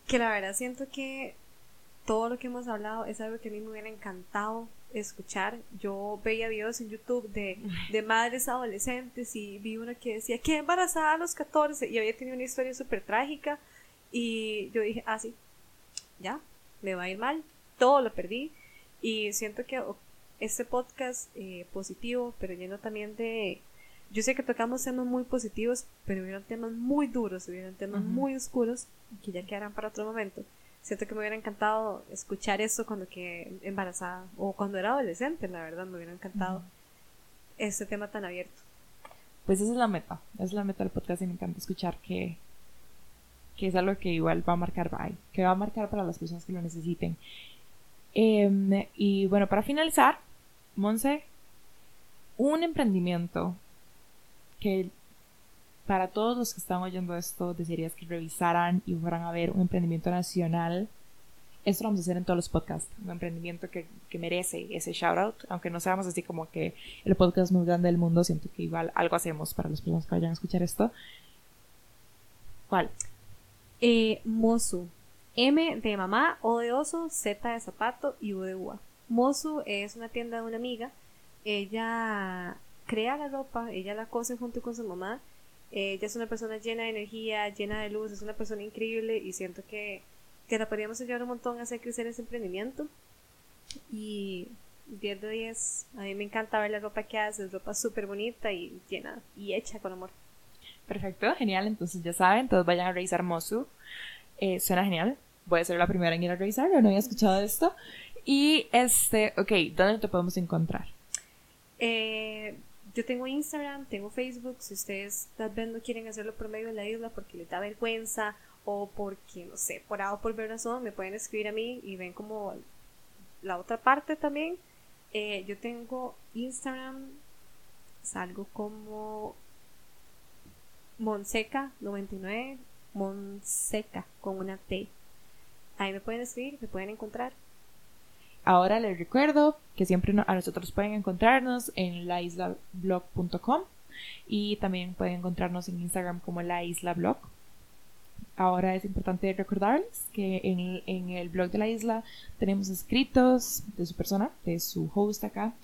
[SPEAKER 2] Que la verdad siento que todo lo que hemos hablado es algo que a mí me hubiera encantado escuchar. Yo veía videos en YouTube de, de madres adolescentes y vi una que decía que embarazada a los 14 y había tenido una historia súper trágica y yo dije, ah, sí, ya, me va a ir mal, todo lo perdí y siento que este podcast eh, positivo, pero lleno también de... Yo sé que tocamos temas muy positivos, pero hubieron temas muy duros, hubieron temas muy oscuros que ya quedarán para otro momento. Siento que me hubiera encantado escuchar eso cuando que embarazada o cuando era adolescente, la verdad, me hubiera encantado este tema tan abierto.
[SPEAKER 1] Pues esa es la meta, esa es la meta del podcast y me encanta escuchar que, que es algo que igual va a marcar, que va a marcar para las personas que lo necesiten. Em, y bueno, para finalizar, Monse, un emprendimiento que para todos los que están oyendo esto, desearías que revisaran y fueran a ver un emprendimiento nacional. Esto lo vamos a hacer en todos los podcasts. Un emprendimiento que, que merece ese shout out. Aunque no seamos así como que el podcast más grande del mundo, siento que igual algo hacemos para las personas que vayan a escuchar esto. ¿Cuál?
[SPEAKER 2] Eh. M de mamá, O de oso, Z de zapato y U de uva. Mosu es una tienda de una amiga. Ella crea la ropa, ella la cose junto con su mamá ella es una persona llena de energía, llena de luz, es una persona increíble y siento que, que la podríamos ayudar un montón a hacer crecer ese emprendimiento. Y 10 de 10, a mí me encanta ver la ropa que hace, es ropa súper bonita y llena y hecha con amor.
[SPEAKER 1] Perfecto, genial, entonces ya saben, todos vayan a revisar Mosu. Eh, suena genial, voy a ser la primera en ir a revisarlo, no había escuchado esto. Y este, ok, ¿dónde te podemos encontrar?
[SPEAKER 2] Eh, yo tengo Instagram, tengo Facebook, si ustedes tal vez no quieren hacerlo por medio de la isla porque les da vergüenza o porque, no sé, por A o por B razón, me pueden escribir a mí y ven como la otra parte también. Eh, yo tengo Instagram, salgo como Monseca99, Monseca con una T. Ahí me pueden escribir, me pueden encontrar.
[SPEAKER 1] Ahora les recuerdo que siempre a nosotros pueden encontrarnos en laisla.blog.com y también pueden encontrarnos en Instagram como la isla blog. Ahora es importante recordarles que en, en, el blog de la isla tenemos escritos de su persona, de su host acá,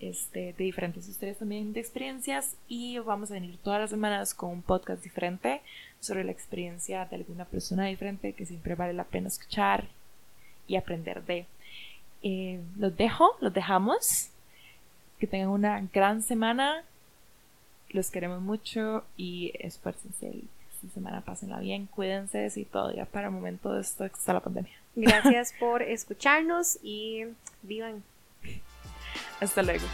[SPEAKER 1] este, de diferentes historias también de experiencias y vamos a venir todas las semanas con un podcast diferente sobre la experiencia de alguna persona diferente que siempre vale la pena escuchar y aprender de. Eh, los dejo, los dejamos. Que tengan una gran semana. Los queremos mucho y esfuércense esta semana, pásenla bien, cuídense y todo ya para el momento de esto está la pandemia.
[SPEAKER 2] Gracias por escucharnos y vivan.
[SPEAKER 1] Hasta luego.